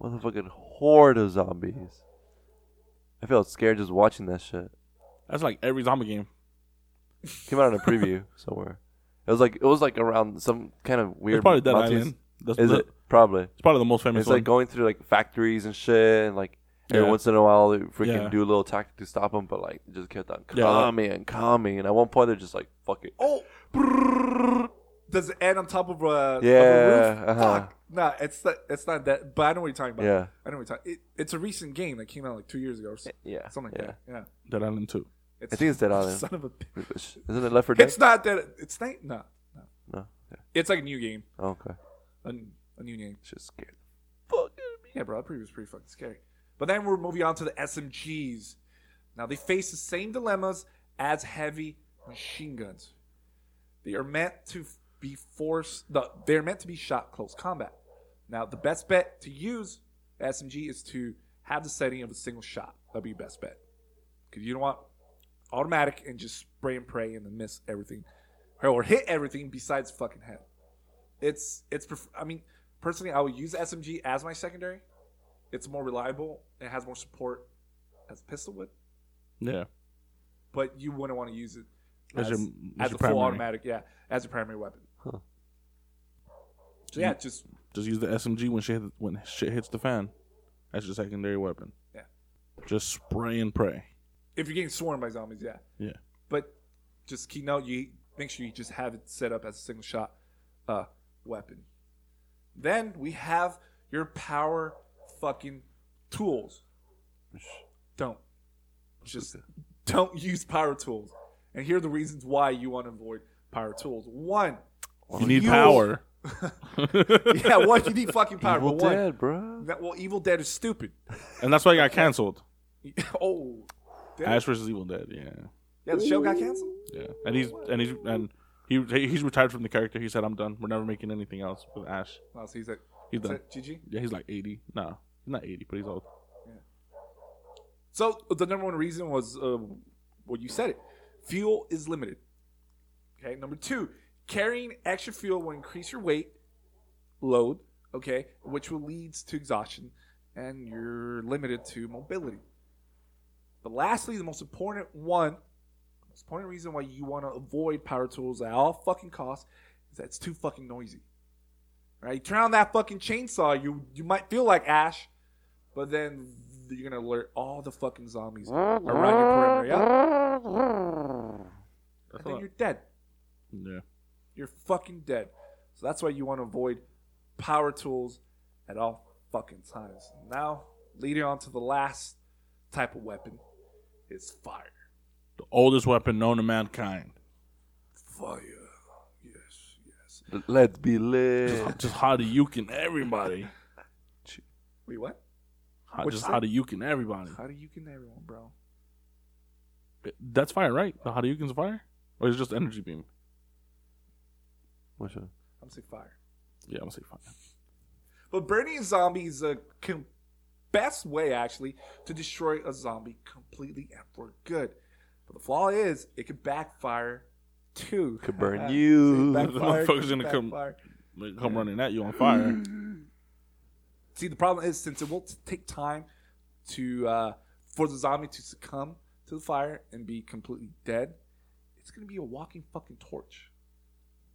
Motherfucking horde of zombies. I felt scared just watching that shit. That's like every zombie game. Came out in a preview somewhere. It was like it was like around some kind of weird. It's probably Dead. Island. That's Is the- it probably? It's probably the most famous It's one. like going through like factories and shit, and like every Yeah. once in a while they freaking Yeah. do a little tactic to stop them, but like it just kept on Yeah, like- coming and coming, and at one point they're just like, "Fuck it." Oh, does it end on top of a, of a Yeah, roof? uh-huh. Fuck. Nah, it's not. It's not that. But I know what you're talking about. Yeah. I know what you're talking. It, it's a recent game that came out like two years ago or so, Yeah, something like yeah. that. Yeah. Dead Island 2. It's, I think it's Dead Island. Son of a. bitch. Isn't it Left 4 Dead? It's not that. It's not. No, no. no. Yeah. It's like a new game. Oh, okay. A, a new game. It's just scared. Fuck. Yeah, bro. That preview was pretty fucking scary. But then we're moving on to the SMGs. Now they face the same dilemmas as heavy machine guns. They are meant to be forced. The, they're meant to be shot close combat. Now the best bet to use SMG is to have the setting of a single shot. That'd be your best bet because you don't want automatic and just spray and pray and miss everything or hit everything besides fucking head. It's it's. I mean, personally, I would use SMG as my secondary. It's more reliable. It has more support as a pistol would, Yeah. but you wouldn't want to use it As as, your- as as your a full primary. automatic. Yeah, as a primary weapon. Huh. So yeah, just Just use the SMG when shit, when shit hits the fan. That's your secondary weapon. Yeah. Just spray and pray. if you're getting swarmed by zombies, yeah. Yeah. But just key note, you make sure you just have it set up as a single shot uh, weapon. Then we have your power fucking tools. Don't. Just don't use power tools. And here are the reasons why you want to avoid power tools. One, You need you- power. yeah, one, you need fucking power. Evil but one, Dead, bro. that- well, Evil Dead is stupid. And that's why it got canceled. oh, Dead? Ash versus Evil Dead, yeah. yeah, the show got canceled. Yeah. And he's and he's and he he's retired from the character. He said, I'm done. We're never making anything else with Ash. Oh, so he's like, He's done. that GG? Yeah, he's like 80. No, he's not 80, but he's old. Yeah. So the number one reason was uh, well, you said it. Fuel is limited. Okay. Number two, carrying extra fuel will increase your weight load. Okay, which will leads to exhaustion, and you're limited to mobility. But lastly, the most important one, most important reason why you want to avoid power tools at all fucking costs is that it's too fucking noisy. Right? You turn on that fucking chainsaw, you you might feel like Ash, but then you're gonna alert all the fucking zombies around your perimeter. Yeah? And then you're dead. Yeah. You're fucking dead. So that's why you want to avoid power tools at all fucking times. Now, leading on to the last type of weapon is fire. The oldest weapon known to mankind. Fire. Yes, yes. Let's be lit. Just how to yuking everybody. Wait, what? How, What'd just you how say? to yuking everybody. How do you can everyone, bro? That's fire, right? The Hadouken's fire? Or is it just energy beam? Which one? I'm saying fire. Yeah, I'm gonna say fire. But burning a zombie is a com- best way, actually, to destroy a zombie completely and for good. But the flaw is, it could backfire too. Could burn you. The motherfucker's gonna come- backfire. They come running at you on fire. See, the problem is since it will t- take time to uh, for the zombie to succumb to the fire and be completely dead, it's gonna be a walking fucking torch.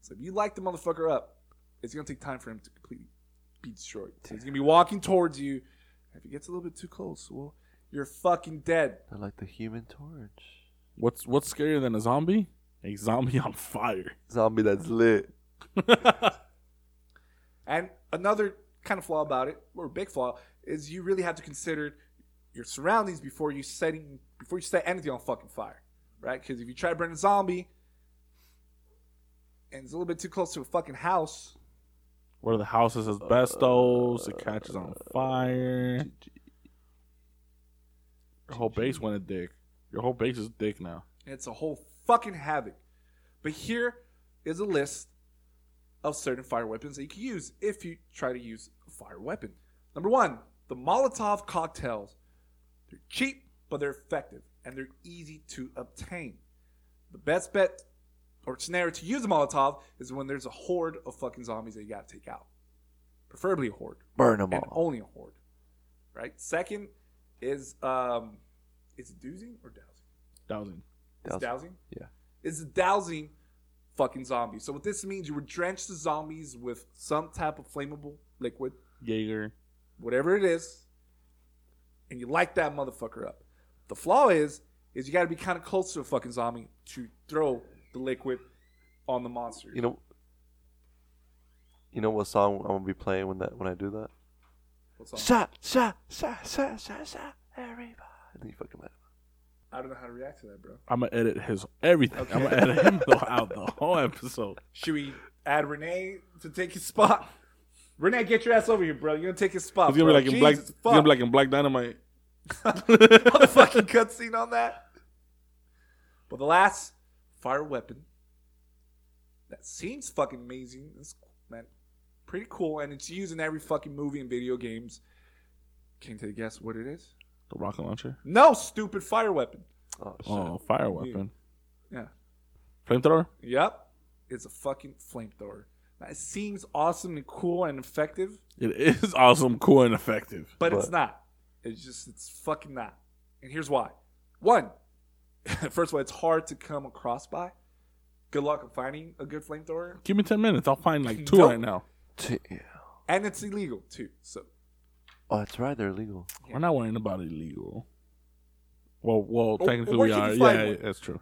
So if you light the motherfucker up, it's gonna take time for him to completely be destroyed. So he's gonna be walking towards you. If he gets a little bit too close, well, you're fucking dead. I like the Human Torch. What's what's scarier than a zombie? A zombie on fire. Zombie that's lit. And another kind of flaw about it, or a big flaw, is you really have to consider your surroundings before you setting before you set anything on fucking fire, right? Because if you try to burn a zombie and it's a little bit too close to a fucking house, Where the house is asbestos, it catches on uh, fire. Your whole base went a dick. Your whole base is dick now. it's a whole fucking havoc. But here is a list of certain fire weapons that you can use if you try to use a fire weapon. Number one, the Molotov cocktails. They're cheap, but they're effective, and they're easy to obtain. The best bet or scenario to use a Molotov is when there's a horde of fucking zombies that you gotta take out. Preferably a horde Burn them and all. only a horde. Right. Second is um, is it dousing or dowsing? Dowsing. It's Dowsing. dowsing. Yeah. It's dowsing fucking zombies. So what this means, you would drench the zombies with some type of flammable liquid, Jaeger. whatever it is, and you light that motherfucker up. The flaw is, is you got to be kind of close to a fucking zombie to throw the liquid on the monster. You know. You know what song I'm gonna be playing when that when I do that? What's on? Shot, shot, shot, shot, shot, shot, everybody. And then you fucking let I don't know how to react to that, bro. I'm gonna edit his everything. I'm gonna edit him out the whole episode. Should we add Renee to take his spot? Renee, get your ass over here, bro. You're gonna take his spot. He's gonna be bro. like in black. Jesus, He's gonna fuck. be like in Black Dynamite. motherfucking cutscene on that. But the last fire weapon that seems fucking amazing, is man, pretty cool, and it's used in every fucking movie and video games. Can you take a guess what it is? The rocket launcher. No, stupid fire weapon. Oh shit. Oh, fire weapon. Yeah. Flamethrower. Yep. It's a fucking flamethrower. Now, it seems awesome and cool and effective, It is awesome, cool, and effective. but it's But- not. It's just, it's fucking not. And here's why. One, first of all, it's hard to come across by. Good luck on finding a good flamethrower. Give me ten minutes. I'll find like two Nope. right now. T- And it's illegal, too. So, Oh, that's right. They're illegal. We're not worrying about illegal. Well, well, Or- technically or we can you are. find Yeah, one? that's true.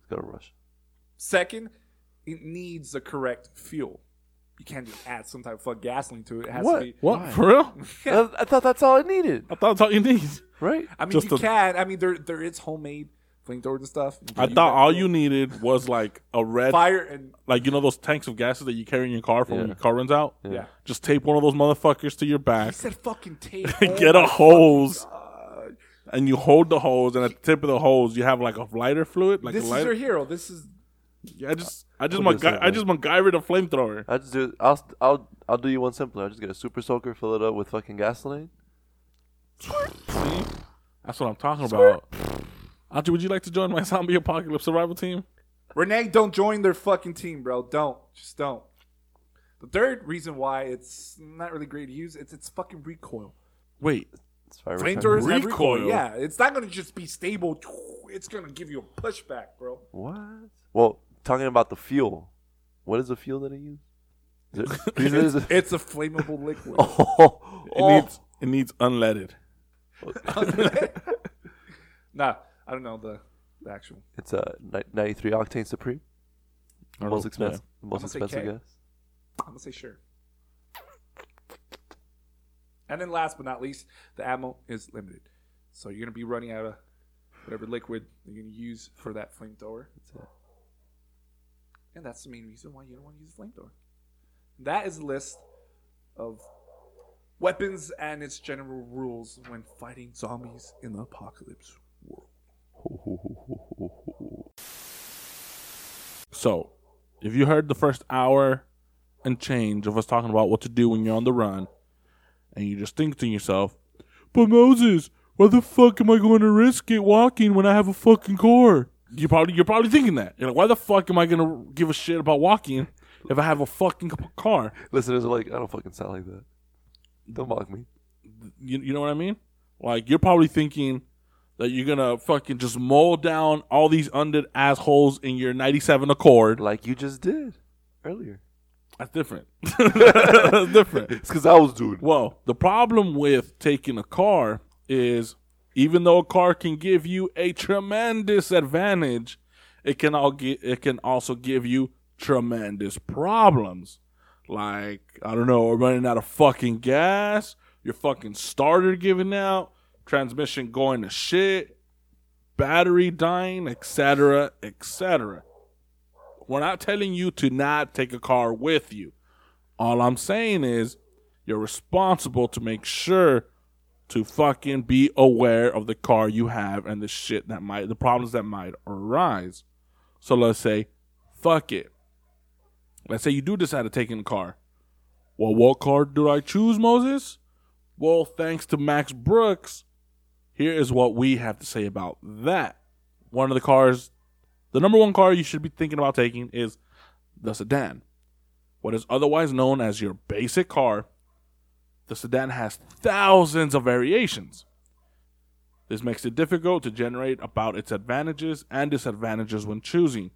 Let's go to Russia. Second, it needs the correct fuel. You can't just add some type of fuck gasoline to it. It has What? to be. What for real? I, I thought that's all it needed, I thought that's all you need. right? I mean, Just you a- can. I mean, there there is homemade flamethrowers and stuff. You I thought all you needed was like a red, fire and like you know those tanks of gases that you carry in your car from when your car runs out. yeah. Just tape one of those motherfuckers to your He back, said fucking tape. get Oh a my hose, God. and you hold the hose, and at the tip of the hose you have like a lighter fluid, like This a is lighter. your hero. This is yeah, I just, I just, I'll do the MacGy- same I thing. just MacGyvered a flamethrower. I just do. I'll I'll I'll do you one simpler. I'll just get a super soaker, fill it up with fucking gasoline. See, that's what I'm talking about. Audrey, would you like to join my zombie apocalypse survival team? Renee. Don't join their fucking team, bro. Don't. Just don't. The third reason why it's not really great to use it's it's fucking recoil. Wait, It's fire Flamethrowers have recoil. Recoil? Yeah, it's not gonna just be stable. It's gonna give you a pushback, bro. What? Well, talking about the fuel. What is the fuel that I use? Is it, is it- It's a flammable liquid. oh, it oh. needs it needs unleaded. nah, I don't know the, the actual. It's a ni- 93 octane Supreme. I Most expensive. I'm Most gonna say expensive K. gas. I'm gonna say sure. And then last but not least, the ammo is limited. So you're gonna be running out of whatever liquid you're gonna use for that flamethrower. And that's the main reason why you don't want to use a flamethrower. That is a list of weapons and its general rules when fighting zombies in the apocalypse world. So, if you heard the first hour and change of us talking about what to do when you're on the run, and you just think to yourself, "But Moses, why the fuck am I going to risk it walking when I have a fucking car?" You probably you're probably thinking that. You're like, "Why the fuck am I going to give a shit about walking if I have a fucking car?" Listeners are like, I don't fucking sound like that. Don't mock me. You, you know what I mean? Like you're probably thinking that you're gonna fucking just mow down all these undid assholes in your '97 Accord. Like you just did earlier. That's different. That's different. It's because I was doing. it. Well, the problem with taking a car is even though a car can give you a tremendous advantage, it can all get it can also give you tremendous problems. Like, I don't know, running out of fucking gas, your fucking starter giving out, transmission going to shit, battery dying, etc., etc. We're not telling you to not take a car with you. All I'm saying is you're responsible to make sure to fucking be aware of the car you have and the shit that might the problems that might arise. So let's say, fuck it. Let's say you do decide to take in a car. Well, what car do I choose, Moses? Well, thanks to Max Brooks, here is what we have to say about that. One of the cars, the number one car you should be thinking about taking is the sedan. What is otherwise known as your basic car, the sedan has thousands of variations. This makes it difficult to generate about its advantages and disadvantages when choosing.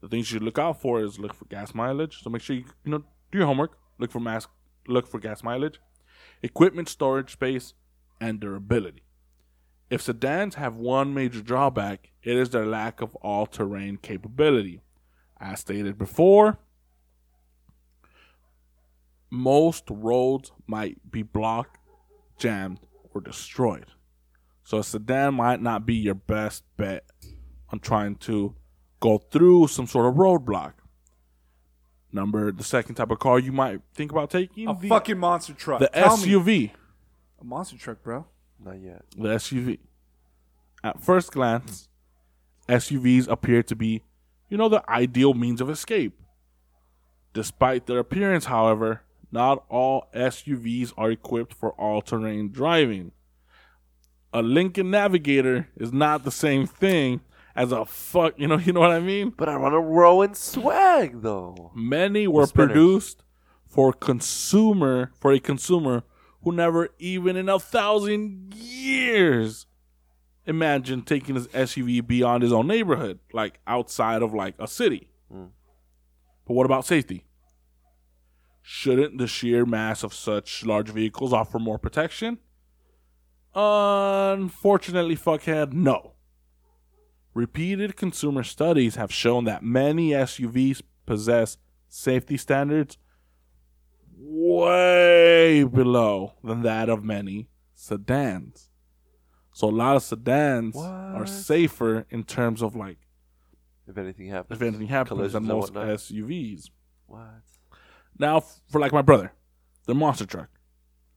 The things you should look out for is look for gas mileage. So make sure you you know do your homework. Look for mass look for gas mileage, equipment storage space, and durability. If sedans have one major drawback, it is their lack of all-terrain capability. As stated before, most roads might be blocked, jammed, or destroyed. So a sedan might not be your best bet on trying to go through some sort of roadblock. Number the second type of car you might think about taking A the, fucking monster truck. the Tell me. SUV. A monster truck, bro. Not yet. The SUV. At first glance, SUVs appear to be, you know, the ideal means of escape. Despite their appearance, however, not all SUVs are equipped for all terrain driving. A Lincoln Navigator is not the same thing as a fuck, you know, you know what I mean? But I want to row in swag though. Many were produced for consumer for a consumer who never even in a thousand years imagined taking his SUV beyond his own neighborhood, like outside of like a city. Hmm. But what about safety? Shouldn't the sheer mass of such large vehicles offer more protection? Unfortunately, fuckhead, no. Repeated consumer studies have shown that many SUVs possess safety standards way below than that of many sedans. So a lot of sedans are safer in terms of like If anything happens. if anything happens than most. SUVs. What? Now, for like my brother, the monster truck,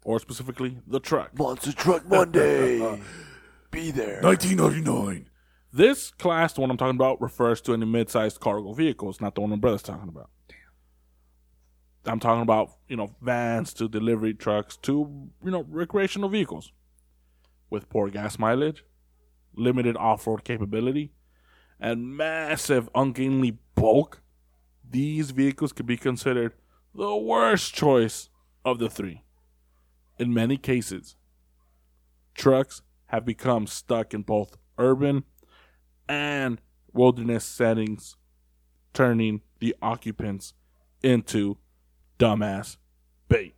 or specifically the truck. Monster Truck Monday. Be there. 1999. This class, the one I'm talking about, refers to any mid-sized cargo vehicles, not the one my brother's talking about. I'm talking about you know vans to delivery trucks to you know recreational vehicles with poor gas mileage, limited off-road capability, and massive ungainly bulk. These vehicles could be considered the worst choice of the three. In many cases, trucks have become stuck in both urban and wilderness settings, turning the occupants into dumbass bait.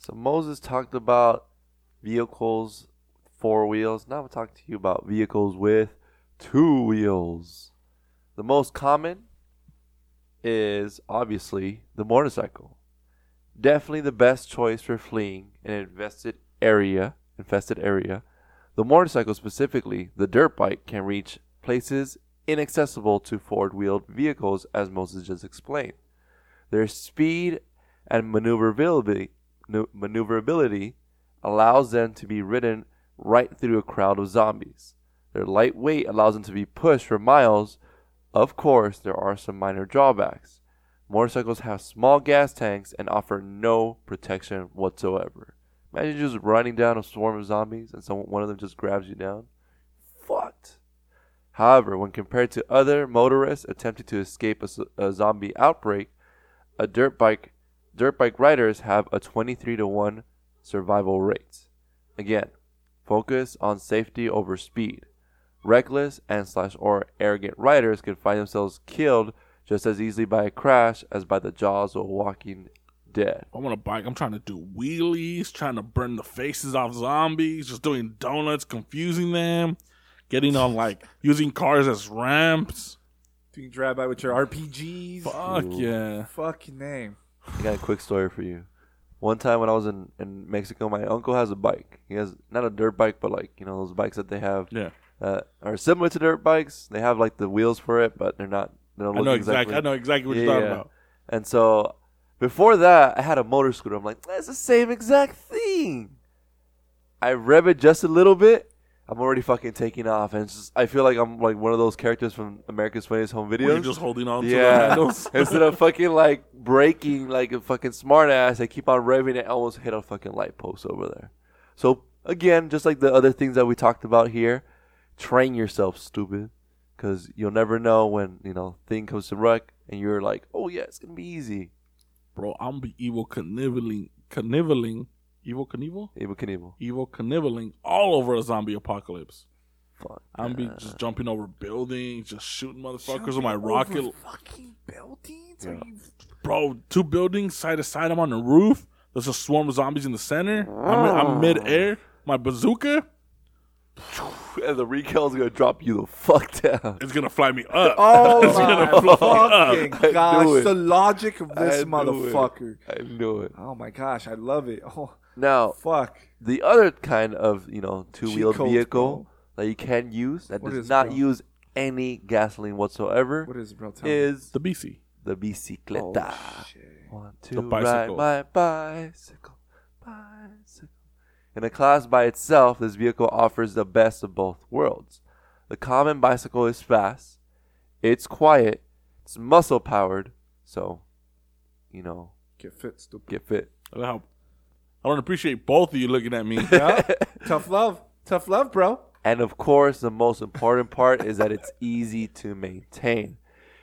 So Moses talked about vehicles four wheels. Now I'm talking to you about vehicles with two wheels. The most common is obviously the motorcycle. Definitely the best choice for fleeing an infested area, infested area. The motorcycle specifically, the dirt bike can reach places inaccessible to four-wheeled vehicles as Moses just explained. Their speed and maneuverability maneuverability allows them to be ridden right through a crowd of zombies. Their light weight allows them to be pushed for miles. Of course, there are some minor drawbacks. Motorcycles have small gas tanks and offer no protection whatsoever. Imagine just running down a swarm of zombies and someone one of them just grabs you down. Fucked. However, when compared to other motorists attempting to escape a zombie outbreak, a dirt bike dirt bike riders have a 23 to 1 survival rate. Again, focus on safety over speed. Reckless and slash or arrogant riders can find themselves killed just as easily by a crash as by the jaws of a walking dead. I'm on a bike. I'm trying to do wheelies, trying to burn the faces off zombies, just doing donuts, confusing them, getting on like using cars as ramps. You can drive by with your RPGs. Fuck yeah. Fucking name. I got a quick story for you. One time when I was in, in Mexico, my uncle has a bike. He has not a dirt bike, but like, you know, those bikes that they have Yeah. uh, are similar to dirt bikes. They have like the wheels for it, but they're not. They don't I look know exactly. I know exactly what you're talking about. And so before that, I had a motor scooter. I'm like, that's the same exact thing. I rev it just a little bit. I'm already fucking taking off, and just, I feel like I'm like one of those characters from America's Funniest Home Videos. just holding on to the yeah, instead of fucking like breaking like a fucking smartass, I keep on revving it. I almost hit a fucking light post over there. So again, just like the other things that we talked about here, train yourself, stupid, because you'll never know when you know thing comes to wreck, and you're like, oh yeah, it's gonna be easy. Bro, I'm be Evel Knieveling, Knieveling, Evel Knievel? Evel Knievel. Evel Knieveling all over a zombie apocalypse. Fuck. I'm be just jumping over buildings, just shooting motherfuckers with my rocket. Fucking buildings? Yeah. Are you Bro, two buildings side to side. I'm on the roof. There's a swarm of zombies in the center. I'm, I'm mid air. My bazooka And the recoil is gonna drop you the fuck down. It's gonna fly me up. Oh It's my gonna fly me fucking I gosh! The logic of this knew motherfucker. It. I knew it. Oh my gosh, I love it. Oh Now, fuck. the other kind of you know two wheeled Cheat codes, vehicle bro. that you can use that What does is, not bro? use any gasoline whatsoever What is it, bro? Tell me. is The BC. the bicicleta. Oh, shit. Want to bicycle. ride my bicycle, bicycle. In a class by itself, this vehicle offers the best of both worlds. The common bicycle is fast, it's quiet, it's muscle powered, so you know, Get fit, stupid. get fit. I don't, I don't appreciate both of you looking at me. Yeah. Tough love. Tough love, bro. And of course, the most important part is that it's easy to maintain.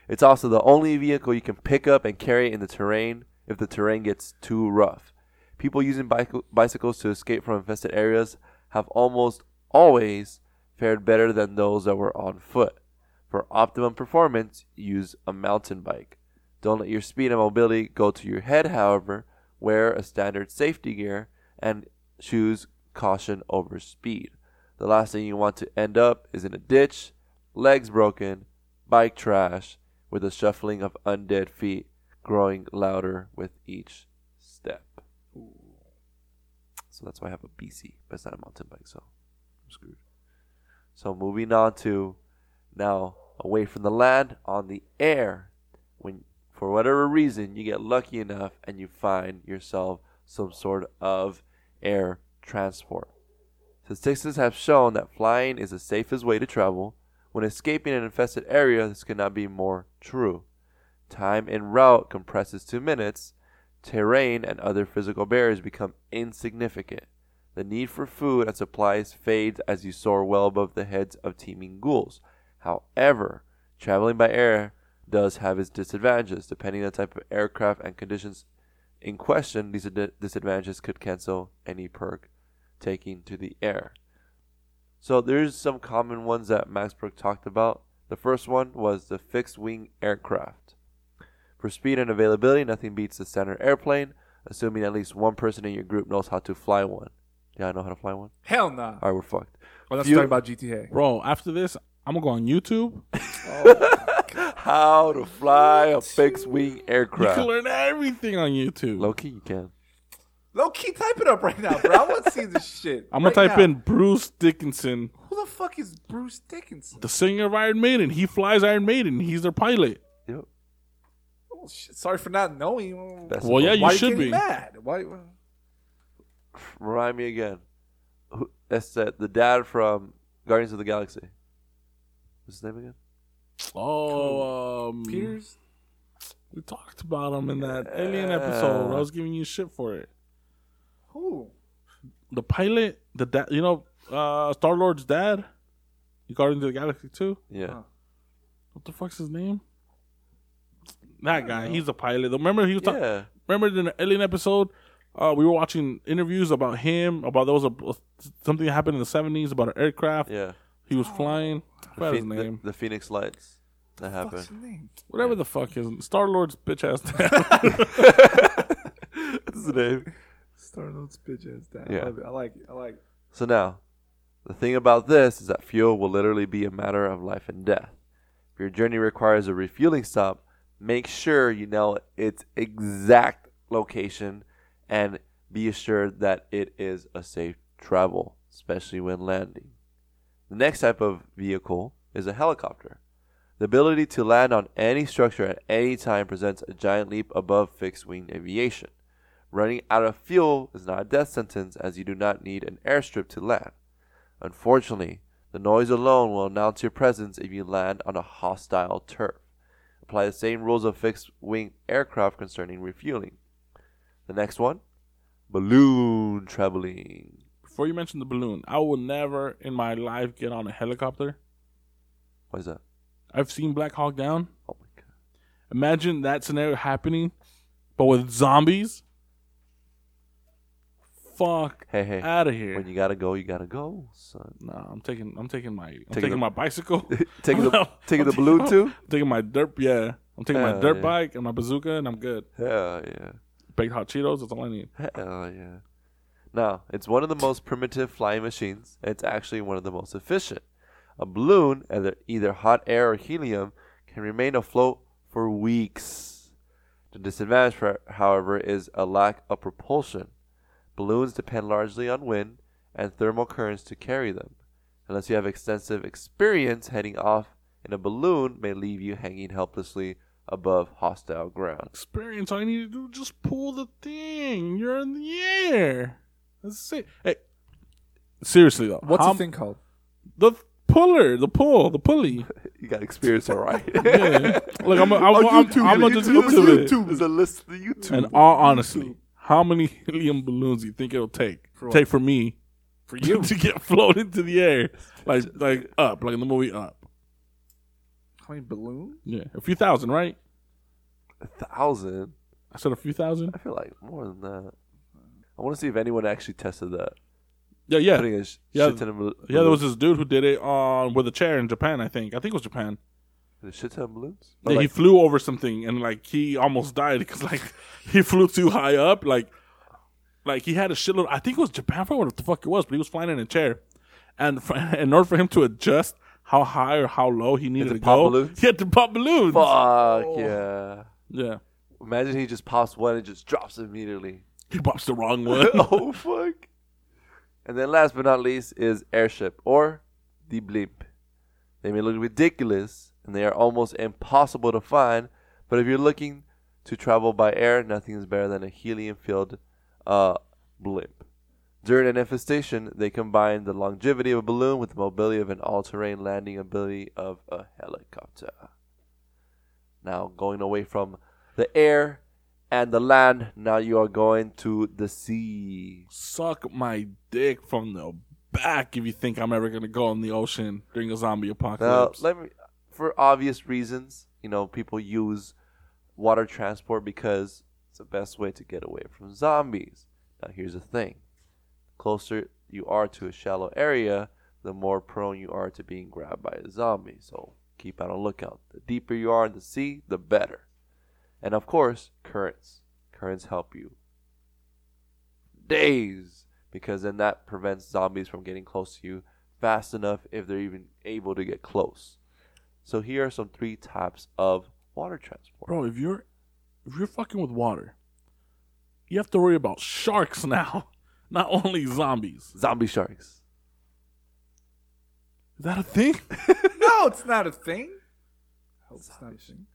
It's also the only vehicle you can pick up and carry in the terrain if the terrain gets too rough. People using bic- bicycles to escape from infested areas have almost always fared better than those that were on foot. For optimum performance, use a mountain bike. Don't let your speed and mobility go to your head, however. Wear a standard safety gear and choose caution over speed. The last thing you want to end up is in a ditch, legs broken, bike trash, with the shuffling of undead feet growing louder with each step. So that's why I have a BC, but it's not a mountain bike, so I'm screwed. So moving on to now away from the land on the air. When for whatever reason you get lucky enough and you find yourself some sort of air transport. Statistics have shown that flying is the safest way to travel. When escaping an infested area, this cannot be more true. Time en route compresses to minutes. Terrain and other physical barriers become insignificant. The need for food and supplies fades as you soar well above the heads of teeming ghouls. However, traveling by air does have its disadvantages. Depending on the type of aircraft and conditions in question, these ad- disadvantages could cancel any perk taking to the air. So there's some common ones that Max Brook talked about. The first one was the fixed wing aircraft. For speed and availability, nothing beats the standard airplane, assuming at least one person in your group knows how to fly one. Yeah, I know how to fly one. Hell nah. All right, we're fucked. Well, let's Few- talk about GTA. Bro, after this, I'm gonna go on YouTube. Oh. How to fly a fixed wing aircraft. You can learn everything on YouTube. Low key, you can. Low key, type it up right now, bro. I want to see this shit. I'm gonna right type now. in Bruce Dickinson, Who the fuck is Bruce Dickinson? the singer of Iron Maiden. He flies Iron Maiden. He's their pilot. Yep. Oh, shit. Sorry for not knowing. That's Well, yeah, you Why should you be. mad? Why? Remind me again. Who, that's the, the dad from Guardians of the Galaxy. What's his name again? Oh, um, Peters? We talked about him in that Alien episode. I was giving you shit for it. Who? The pilot, the dad, you know, uh, Star Lord's dad. You got into the Galaxy too. Yeah. Huh. What the fuck's his name? That guy. He's a pilot. Remember he was talking. Yeah. Remember in the Alien episode, uh, we were watching interviews about him. About there was a something that happened in the seventies about an aircraft. Yeah. He was flying. I The, forgot his Phe- the- name. the Phoenix Lights. That What's happened. his name? Whatever the fuck is Star Lord's bitch ass dad. That's the name. Star-Lord's bitch ass dad. Yeah. I, love it. I like it. I like it. So now, the thing about this is that fuel will literally be a matter of life and death. If your journey requires a refueling stop, make sure you know its exact location and be assured that it is a safe travel, especially when landing. The next type of vehicle is a helicopter. The ability to land on any structure at any time presents a giant leap above fixed wing aviation. Running out of fuel is not a death sentence as you do not need an airstrip to land. Unfortunately, the noise alone will announce your presence if you land on a hostile turf. Apply the same rules of fixed wing aircraft concerning refueling. The next one balloon traveling. Before you mentioned the balloon, I will never in my life get on a helicopter. What is that? I've seen Black Hawk Down. Oh my god. Imagine that scenario happening, but with zombies. Fuck Hey, hey. out of here. When you gotta go, you gotta go, son. no, I'm taking. I'm taking my. I'm Taking taking the- my bicycle. taking the taking the I'm balloon too? taking my dirt. Yeah, I'm taking my dirt yeah. bike and my bazooka, and I'm good. Hell yeah. Baked hot Cheetos. That's all I need. Hell yeah. Now, it's one of the most primitive flying machines, and it's actually one of the most efficient. A balloon, either, hot air or helium, can remain afloat for weeks. The disadvantage, however, is a lack of propulsion. Balloons depend largely on wind and thermal currents to carry them. Unless you have extensive experience, heading off in a balloon may leave you hanging helplessly above hostile ground. Experience. All you need to do is just pull the thing. You're in the air. It. Hey, seriously though, What's how- the thing called? The puller, the pull, the pulley. You got experience, all right. Yeah. Look, I'm. I'm, oh, I'm, I'm, I'm gonna just YouTube it. There's a list of YouTube. And all honesty, how many helium balloons do you think it'll take? what? Take for me For you. to get floated into the air, like like up, like in the movie Up. How many balloons? Yeah, a few thousand, right? a thousand. I said a few thousand. I feel like more than that. I want to see if anyone actually tested that. Yeah, yeah, Putting a sh- Yeah. shit ton of bal- yeah. There was balloons- this dude who did it on with a chair in Japan. I think. I think it was Japan. a shit ton of balloons. Yeah, he flew over something and like he almost died because like he flew too high up. Like, like he had a shitload. I think it was Japan. I forgot what the fuck it was, but he was flying in a chair, and for, in order for him to adjust how high or how low he needed to to, pop go, balloons? he had to pop balloons. Fuck oh. yeah. Yeah, Imagine he just pops one and just drops immediately. He pops the wrong one. oh fuck. And then last but not least is airship or the blimp. They may look ridiculous and they are almost impossible to find, but if you're looking to travel by air, nothing is better than a helium filled uh, blimp. During an infestation, they combine the longevity of a balloon with the mobility of an all terrain landing ability of a helicopter. Now, going away from the air and the land, now you are going to the sea. Suck my dick from the back if you think I'm ever gonna go in the ocean during a zombie Now, apocalypse. let me, for obvious reasons, you know, people use water transport because it's the best way to get away from zombies. Now, here's the thing: closer you are to a shallow area, the more prone you are to being grabbed by a zombie. So keep on a lookout. The deeper you are in the sea, the better. And of course, currents. Currents help you days because then that prevents zombies from getting close to you fast enough if they're even able to get close. So here are some three types of water transport. Bro, if you're if you're fucking with water, you have to worry about sharks now, not only zombies. Zombie sharks. Is that a thing? No, it's not a thing. I hope it's not a thing.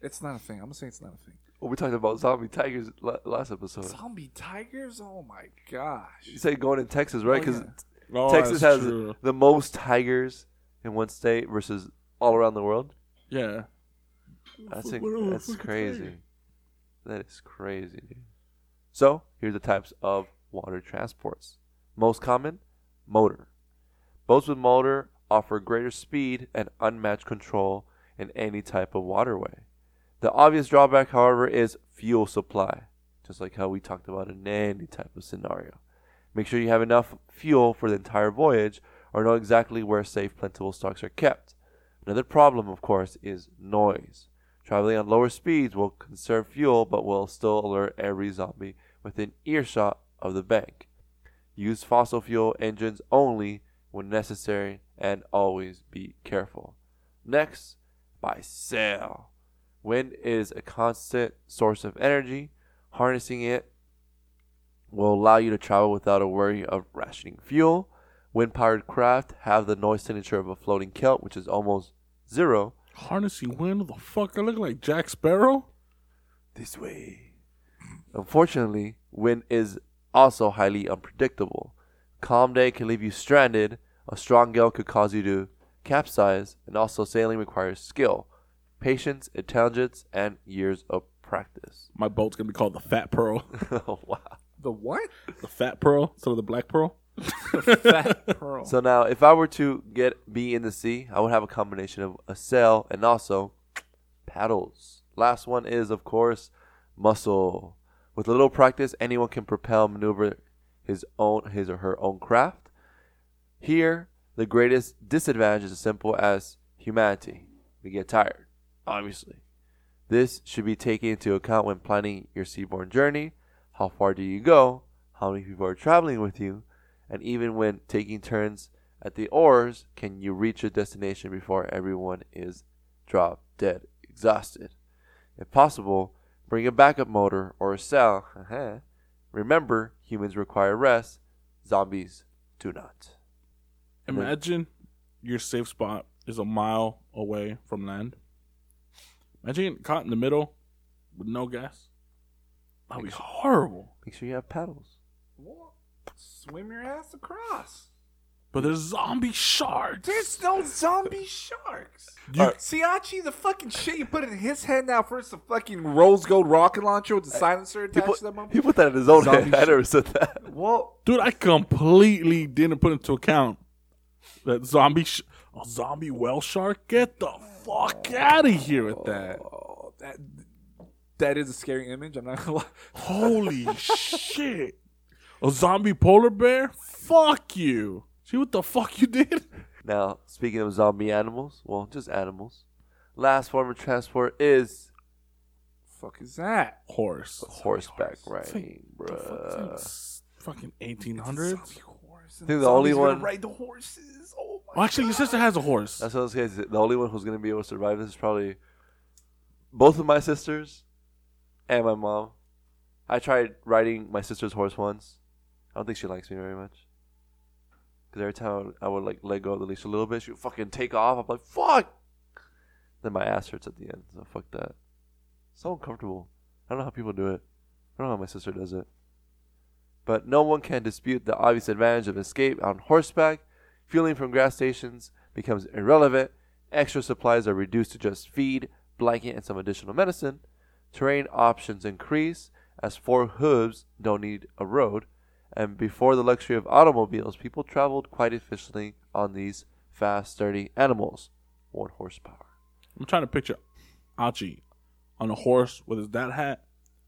It's not a thing. I'm gonna say it's not a thing. Well, we talked about zombie tigers la- last episode. Zombie tigers? Oh my gosh. You say going in Texas, right? Oh, Because yeah. Oh, Texas has true. the most tigers in one state versus all around the world. yeah. That's Fuck, a, what are the that's crazy. That is crazy, dude. So here's the types of water transports. Most common, motor. Boats with motor offer greater speed and unmatched control in any type of waterway. The obvious drawback, however, is fuel supply, just like how we talked about in any type of scenario. Make sure you have enough fuel for the entire voyage or know exactly where safe, plentiful stocks are kept. Another problem, of course, is noise. Traveling on lower speeds will conserve fuel but will still alert every zombie within earshot of the bank. Use fossil fuel engines only when necessary and always be careful. Next, by sail. Wind is a constant source of energy. Harnessing it will allow you to travel without a worry of rationing fuel. Wind powered craft have the noise signature of a floating kilt, which is almost zero. Harnessing wind? What the fuck? I look like Jack Sparrow? This way. Unfortunately, wind is also highly unpredictable. Calm day can leave you stranded, a strong gale could cause you to capsize, and also sailing requires skill, patience, intelligence, and years of practice. My boat's gonna be called the Fat Pearl. oh, wow. The what? the Fat Pearl instead of the Black Pearl. Fat pearl. So now, if I were to get be in the sea, I would have a combination of a sail and also paddles. Last one is, of course, muscle. With a little practice, anyone can propel maneuver his own his or her own craft. Here, the greatest disadvantage is as simple as humanity. We get tired, obviously. This should be taken into account when planning your seaborne journey. How far do you go? How many people are traveling with you? And even when taking turns at the oars, can you reach your destination before everyone is drop dead exhausted? If possible, bring a backup motor or a sail. Uh-huh. Remember, humans require rest, zombies do not. Imagine your safe spot is a mile away from land. Imagine getting caught in the middle with no gas. That'd be horrible. Make sure you have paddles. What? Swim your ass across. But there's zombie sharks. There's no zombie sharks. You- Uh, Siachi, the fucking shit you put in his head now first the fucking rose gold rocket launcher with the silencer He attached put, to that motherfucker. he put that in his own Zombie head. I shit. never said that. Well, Dude, I completely didn't put into account that zombie sh- a zombie whale shark. Get the fuck out of here with that. oh, that that is a scary image. I'm not gonna lie. Holy shit. A zombie polar bear? Fuck you. See what the fuck you did? Now, speaking of zombie animals, well, just animals. Last form of transport is fuck is that? Horse. horseback Think- riding, the fuck, bruh. fucking 1800s? Zombie horse. horse. I think the only Zombies are gonna one- ride the horses. Well, actually, your sister has a horse. That's what I was saying. The only one who's gonna be able to survive this is probably both of my sisters and my mom. I tried riding my sister's horse once. I don't think she likes me very much. Cause every time I would like let go of the leash a little bit, she would fucking take off. I'm like, fuck. Then my ass hurts at the end. So fuck that. So uncomfortable. I don't know how people do it. I don't know how my sister does it. But no one can dispute the obvious advantage of escape on horseback. Fueling from gas stations becomes irrelevant. Extra supplies are reduced to just feed, blanket, and some additional medicine. Terrain options increase as four hooves don't need a road. And before the luxury of automobiles, people traveled quite efficiently on these fast, sturdy animals. One horsepower. I'm trying to picture Achi on a horse with his dad hat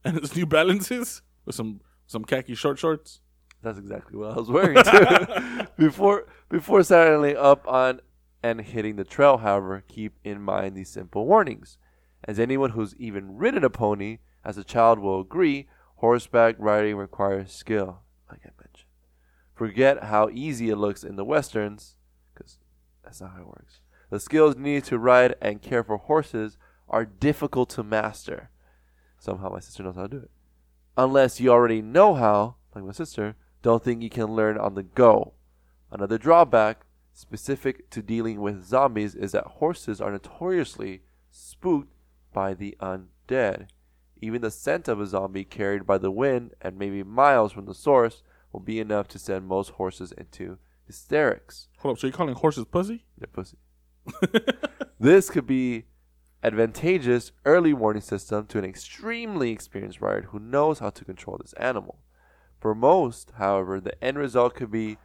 and his New Balances with some some khaki short shorts. That's exactly what I was wearing too. before before saddling up on and hitting the trail, however, keep in mind these simple warnings. As anyone who's even ridden a pony as a child will agree, horseback riding requires skill, like I mentioned. Forget how easy it looks in the westerns, because that's not how it works. The skills needed to ride and care for horses are difficult to master. Somehow my sister knows how to do it unless you already know how, like my sister, don't think you can learn on the go. Another drawback specific to dealing with zombies is that horses are notoriously spooked by the undead. Even the scent of a zombie carried by the wind and maybe miles from the source will be enough to send most horses into hysterics. Hold up, so you're calling horses pussy? They're pussy. this could be advantageous early warning system to an extremely experienced rider who knows how to control this animal. For most, however, the end result could be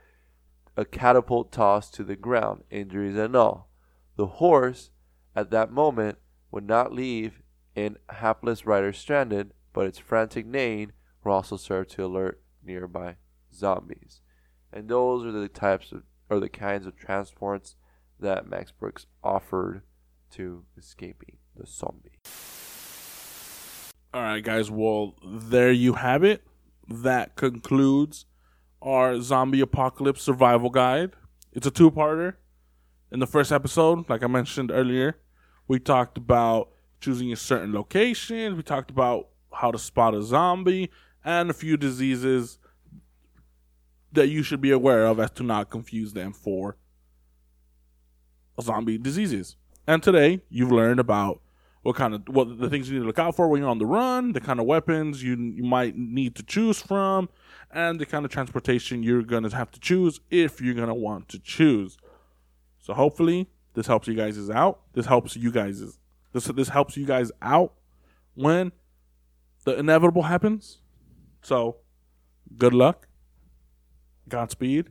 a catapult toss to the ground, injuries and all. The horse, at that moment, would not leave an hapless rider stranded, but its frantic neighing will also serve to alert nearby zombies. And those are the types of, or the kinds of transports that Max Brooks offered to escaping the zombie. All right, guys. Well, there you have it. That concludes our zombie apocalypse survival guide. It's a two parter. In the first episode, like I mentioned earlier, we talked about choosing a certain location. We talked about how to spot a zombie and a few diseases that you should be aware of as to not confuse them for zombie diseases. And today, you've learned about what kind of what the things you need to look out for when you're on the run, the kind of weapons you you might need to choose from, and the kind of transportation you're gonna have to choose if you're gonna want to choose. So hopefully this helps you guys out. This helps you guys this this helps you guys out when the inevitable happens. So good luck, Godspeed,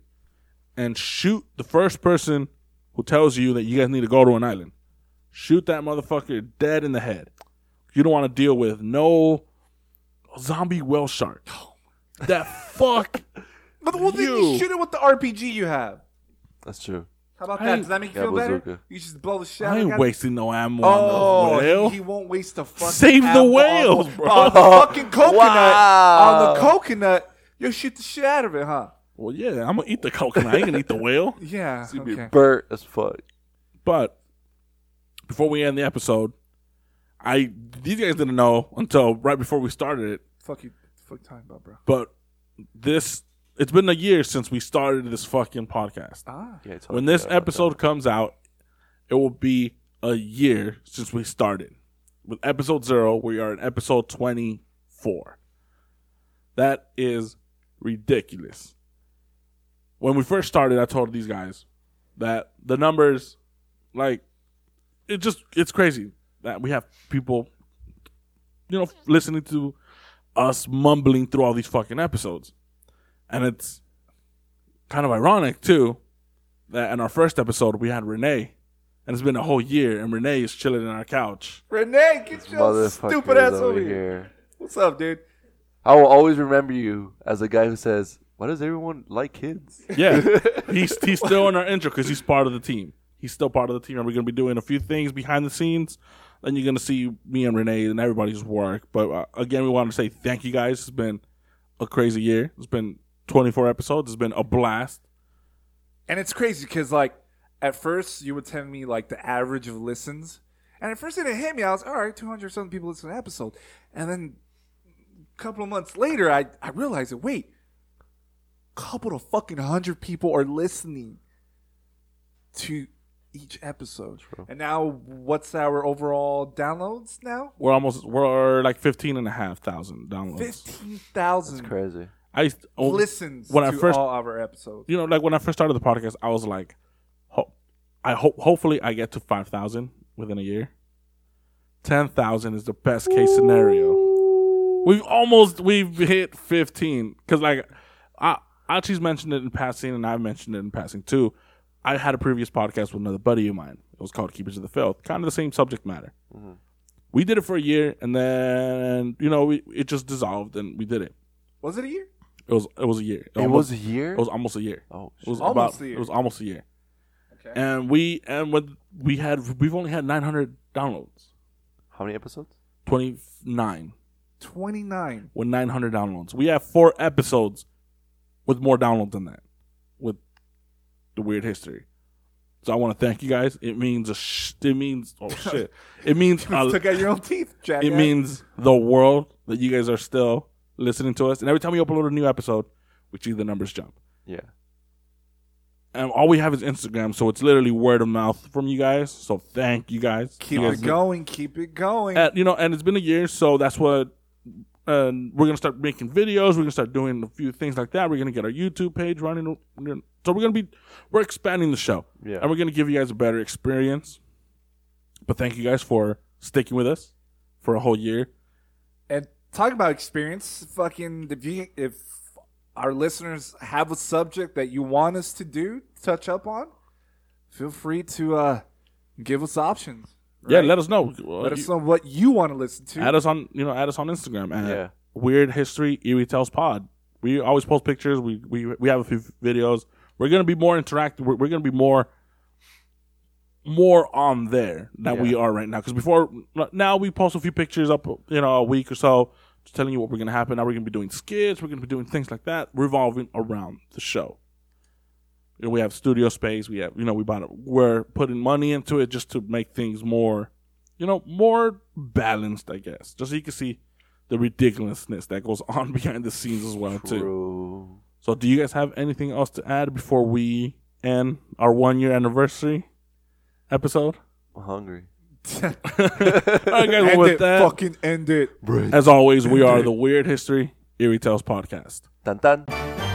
and shoot the first person who tells you that you guys need to go to an island. Shoot that motherfucker dead in the head. You don't want to deal with no zombie whale shark. That fuck. But well, then you You. shoot it with the RPG you have. That's true. How about I that? Does that make you Yeah, feel better? bazooka. You just blow the shit I out of ain't the guy? wasting no ammo on Oh, the whale. he, he won't waste the fucking Save the ammo whales, on the, bro. on the fucking coconut. On Wow. the coconut, you'll shoot the shit out of it, huh? well, yeah, I'm gonna eat the coconut. I ain't gonna eat the whale. Yeah. It's gonna be Okay. burnt as fuck. But before we end the episode, I these guys didn't know until right before we started it. Fuck you. Fuck you talking about, bro? But this it's been a year since we started this fucking podcast. Ah. Yeah, it's when this to get episode comes out, it will be a year since we started. With episode zero, we are in episode 24. That is ridiculous. When we first started, I told these guys that the numbers, like, it just, it's crazy that we have people, you know, listening to us mumbling through all these fucking episodes. And it's kind of ironic, too, that in our first episode we had Renee, and it's been a whole year, and Renee is chilling in our couch. Renee, get your stupid ass over over here. here. What's up, dude? I will always remember you as a guy who says, "Why does everyone like kids?" Yeah, he's he's still in our intro because he's part of the team. He's still part of the team, and we're gonna be doing a few things behind the scenes. Then you're gonna see me and Renee and everybody's work. But uh, again, we want to say thank you guys. It's been a crazy year. It's been 24 episodes. It's been a blast. And it's crazy because like at first you would tell me like the average of listens, and at first it didn't hit me. I was all right, two hundred something people listen to an episode, and then a couple of months later, I I realized that wait, a couple of fucking hundred people are listening to each episode, and now what's our overall downloads now? We're almost we're like fifteen and a half thousand downloads. Fifteen thousand Crazy. I used oh, listens when I to first- all our episodes. you know, like when I first started the podcast, I was like, ho- I hope hopefully I get to five thousand within a year. Ten thousand is the best case scenario. We've almost we've hit fifteen because like I Achi's mentioned it in passing and I've mentioned it in passing too. I had a previous podcast with another buddy of mine. It was called Keepers of the Filth, kind of the same subject matter. Mm-hmm. We did it for a year and then you know we, it just dissolved and we did it. Was it a year? It was it was a year. It was a year. It was almost a year. oh, It was Almost about, a year. It was almost a year. Okay. And we and when we had we've only had 900 downloads. how many episodes? 29 Twenty nine. with 900 downloads. We have four episodes with more downloads than that with the weird history. So I want to thank you guys. It means a sh- it means oh shit. It means a, Took out your own teeth, Jack. it means the world that you guys are still listening to us. And every time we upload a new episode, we see the numbers jump. Yeah. And all we have is Instagram, so it's literally word of mouth from you guys. So thank you guys. keep You guys it going. Keep it going. and, you know, and it's been a year, so that's what. And we're gonna start making videos. We're gonna start doing a few things like that. We're gonna get our YouTube page running. So we're gonna be, we're expanding the show, Yeah. and we're gonna give you guys a better experience. But thank you guys for sticking with us for a whole year. And talk about experience. Fucking if you if our listeners have a subject that you want us to do touch up on, feel free to uh give us options. Yeah, let us know. Let us know what you want to listen to. Add us on, you know, add us on Instagram at Yeah. Weird History Eerie Tales Pod. We always post pictures. We we we have a few videos. We're gonna be more interactive. We're, we're gonna be more more on there than we are right now. Because before now we post a few pictures up, you know, a week or so, just telling you what we're gonna happen. Now we're gonna be doing skits. We're gonna be doing things like that, revolving around the show. You we have studio space. We have, you know, we bought it. We're putting money into it just to make things more, you know, more balanced, I guess. Just so you can see the ridiculousness that goes on behind the scenes as well, too. So, do you guys have anything else to add before we end our one year anniversary episode? I'm hungry. All right, guys. End with it. that, Fucking end it. as always, we are the Weird History eerie Tales podcast. Tan tan.